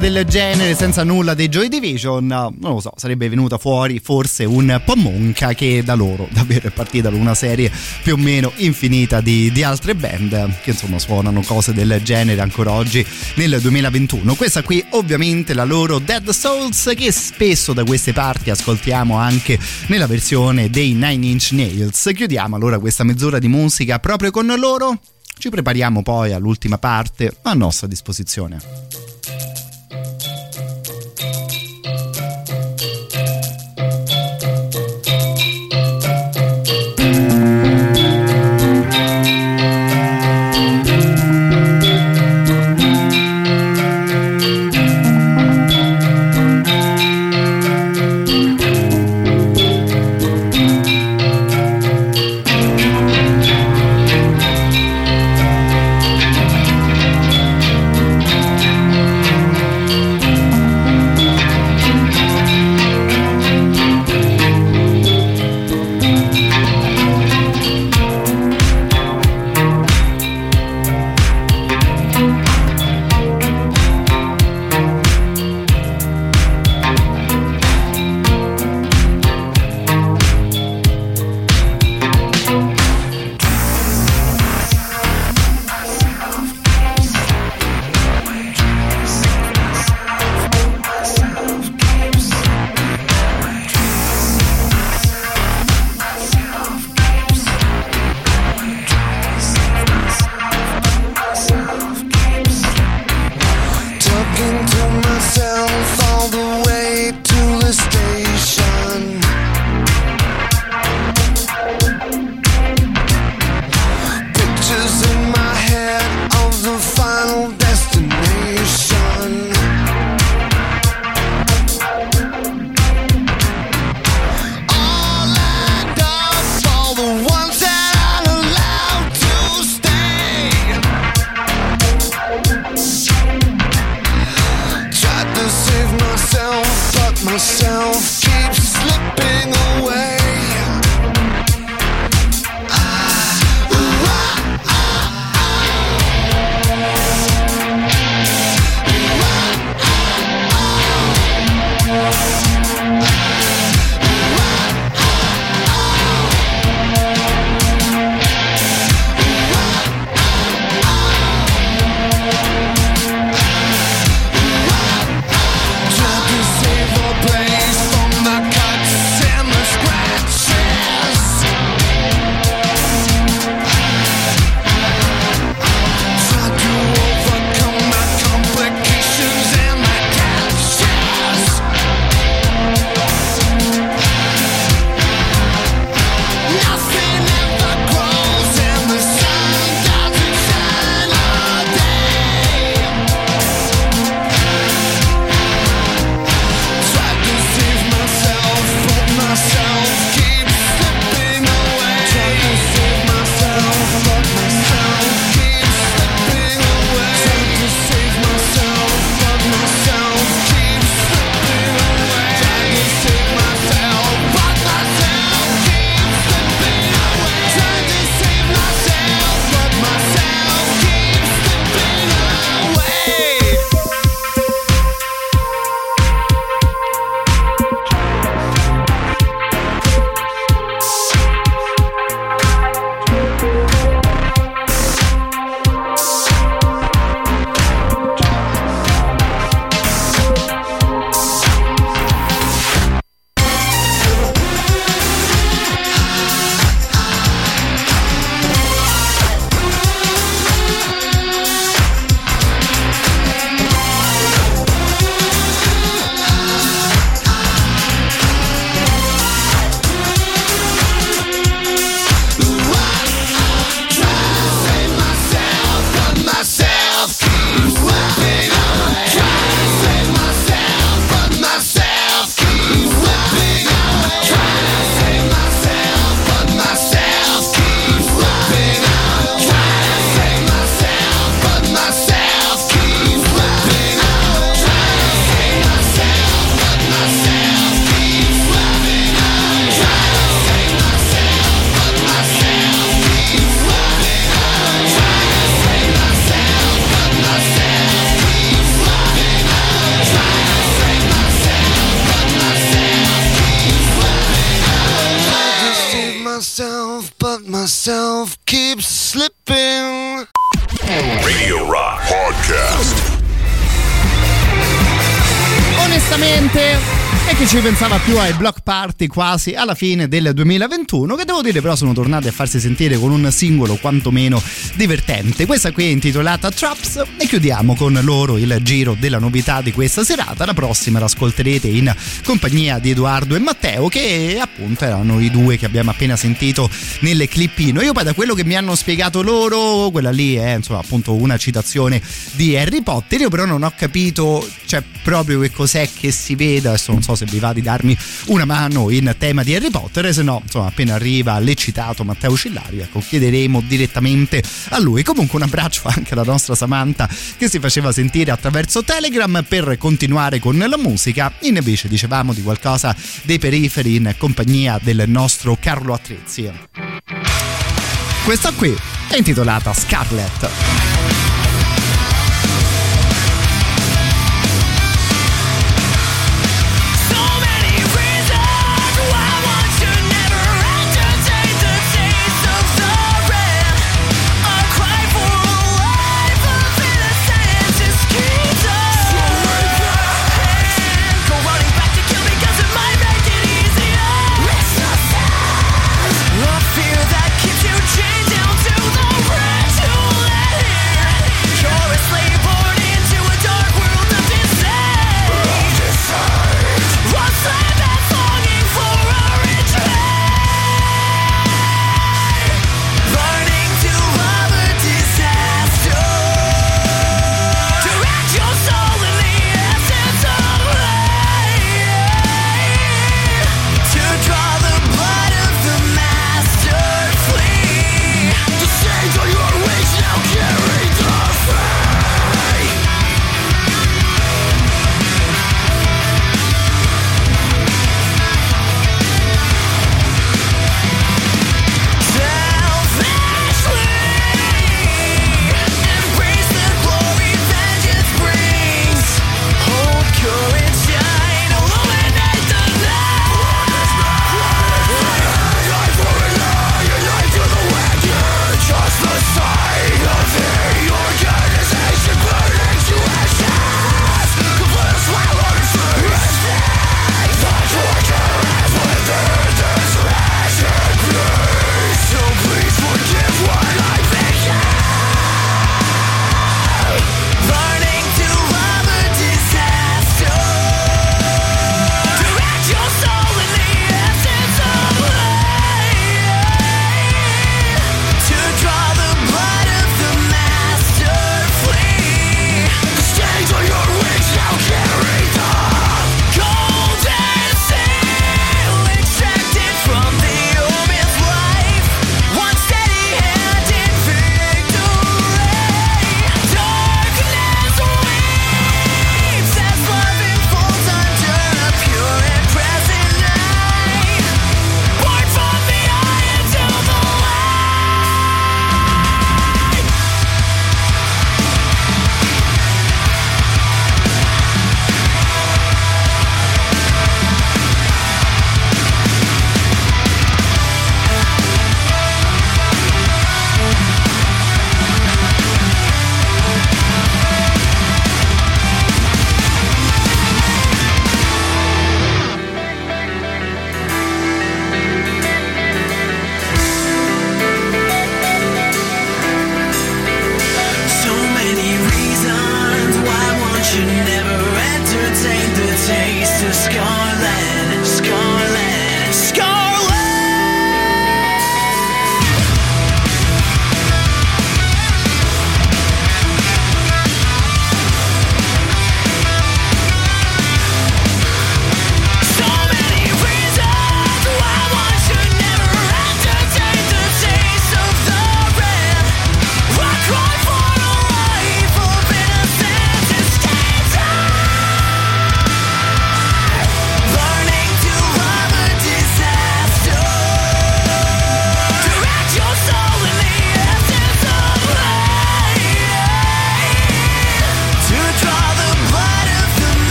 Del genere senza nulla dei Joy Division, non lo so, sarebbe venuta fuori forse un po' monca che da loro davvero è partita una serie più o meno infinita di, di altre band che insomma suonano cose del genere ancora oggi nel 2021. Questa qui ovviamente la loro Dead Souls che spesso da queste parti ascoltiamo anche nella versione dei Nine Inch Nails. Chiudiamo allora questa mezz'ora di musica proprio con loro. Ci prepariamo poi all'ultima parte a nostra disposizione. Pensava più ai block party quasi alla fine del 2021 che devo dire però sono tornati a farsi sentire con un singolo quantomeno divertente. Questa qui è intitolata Traps e chiudiamo con loro il giro della novità di questa serata. La prossima l'ascolterete in compagnia di Edoardo e Matteo che appunto erano i due che abbiamo appena sentito nel clippino. Io poi da quello che mi hanno spiegato loro quella lì è insomma appunto una citazione di Harry Potter. Io però non ho capito cioè proprio che cos'è che si veda. Adesso non so se vi va di darmi una mano in tema di Harry Potter se no insomma appena arriva l'eccitato Matteo Cillario ecco chiederemo direttamente a lui. Comunque un abbraccio anche alla nostra Samantha che si faceva sentire attraverso Telegram per continuare con la musica. Invece dicevamo di qualcosa dei periferi in compagnia del nostro Carlo Attrezzi. Questa qui è intitolata Scarlet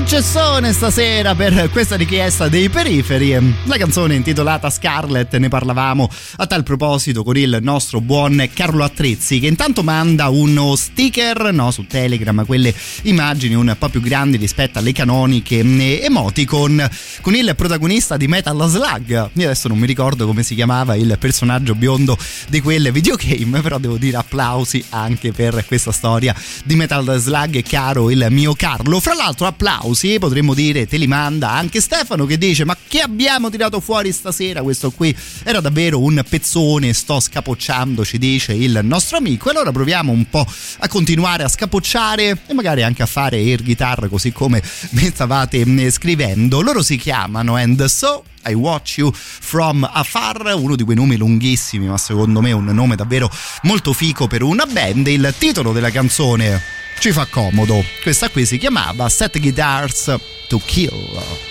successone stasera per questa richiesta dei periferi. La canzone intitolata Scarlet, ne parlavamo a tal proposito con il nostro buon Carlo Attrezzi che intanto manda uno sticker no, su Telegram, quelle immagini un po' più grandi rispetto alle canoniche emoticon con il protagonista di Metal Slug. Io adesso non mi ricordo come si chiamava il personaggio biondo di quel videogame, però devo dire applausi anche per questa storia di Metal Slug, caro il mio Carlo. Fra l'altro applausi, potremmo dire, te li manda anche Stefano che dice ma che abbiamo tirato fuori stasera? Questo qui era davvero un pezzone, sto scapocciando, ci dice il nostro amico. E allora proviamo un po' a continuare a scapocciare e magari anche a fare air guitar così come mi stavate mm, scrivendo. Loro si chiamano And So I Watch You From Afar, uno di quei nomi lunghissimi, ma secondo me un nome davvero molto fico per una band. Il titolo della canzone ci fa comodo. Questa qui si chiamava Set Guitars to Kill.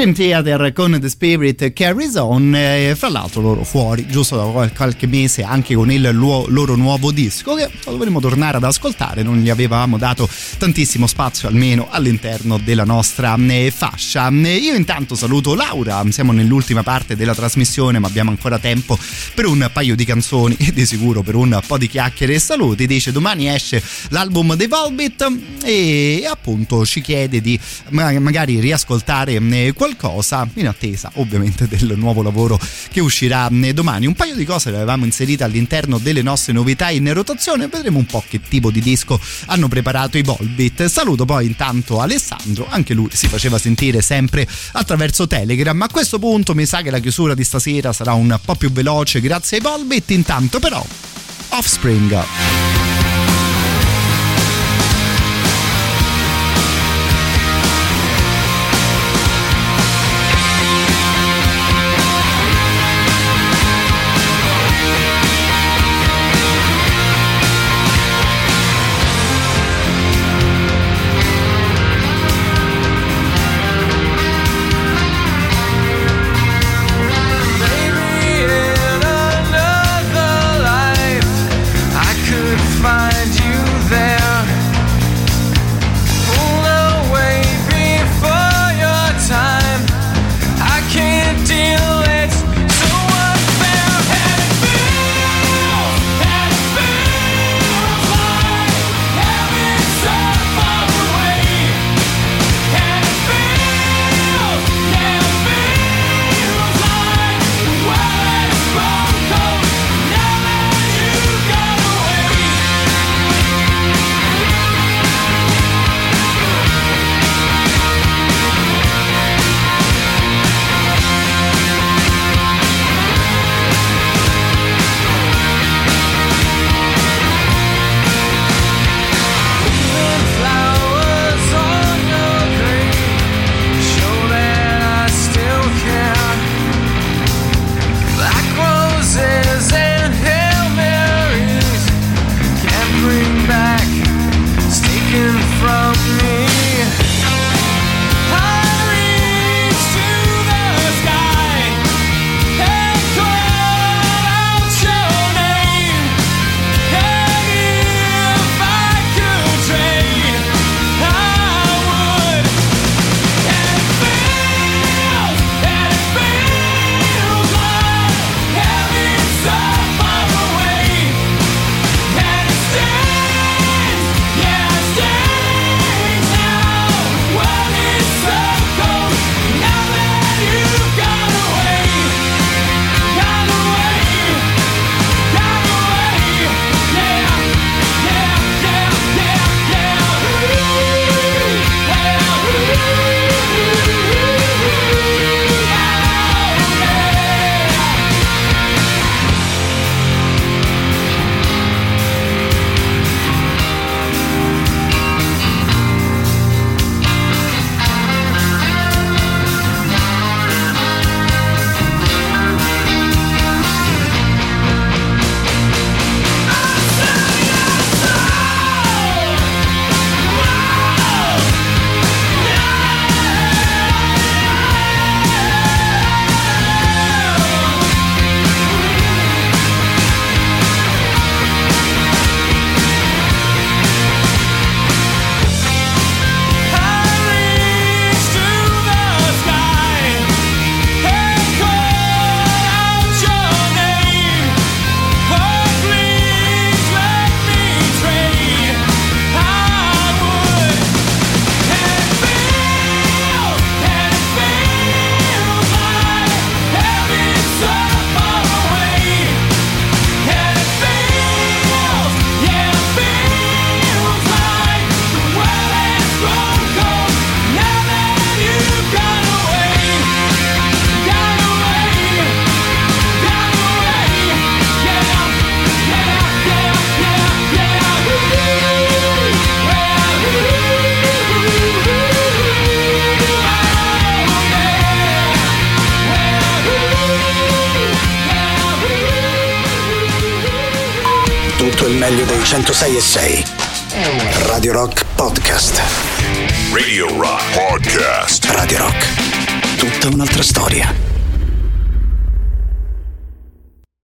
Dream Theater con The Spirit Carries On, eh, fra l'altro loro fuori giusto da qual- qualche mese anche con il loro nuovo disco che dovremmo tornare ad ascoltare, non gli avevamo dato tantissimo spazio almeno all'interno della nostra eh, fascia. Eh, Io intanto saluto Laura, siamo nell'ultima parte della trasmissione ma abbiamo ancora tempo per un paio di canzoni e di sicuro per un po' di chiacchiere e saluti. Dice domani esce l'album dei Volbit e appunto ci chiede di ma- magari riascoltare eh, qualcosa in attesa ovviamente del nuovo lavoro che uscirà eh, domani. Un paio di cose le avevamo inserite all'interno delle nostre novità in rotazione, vedremo un po' che tipo di disco hanno preparato i Volbit. Saluto poi intanto Alessandro, anche lui si faceva sentire sempre attraverso Telegram. A questo punto mi sa che la chiusura di stasera sarà un po' più veloce grazie ai Volbit, intanto però Offspring. Tutto il meglio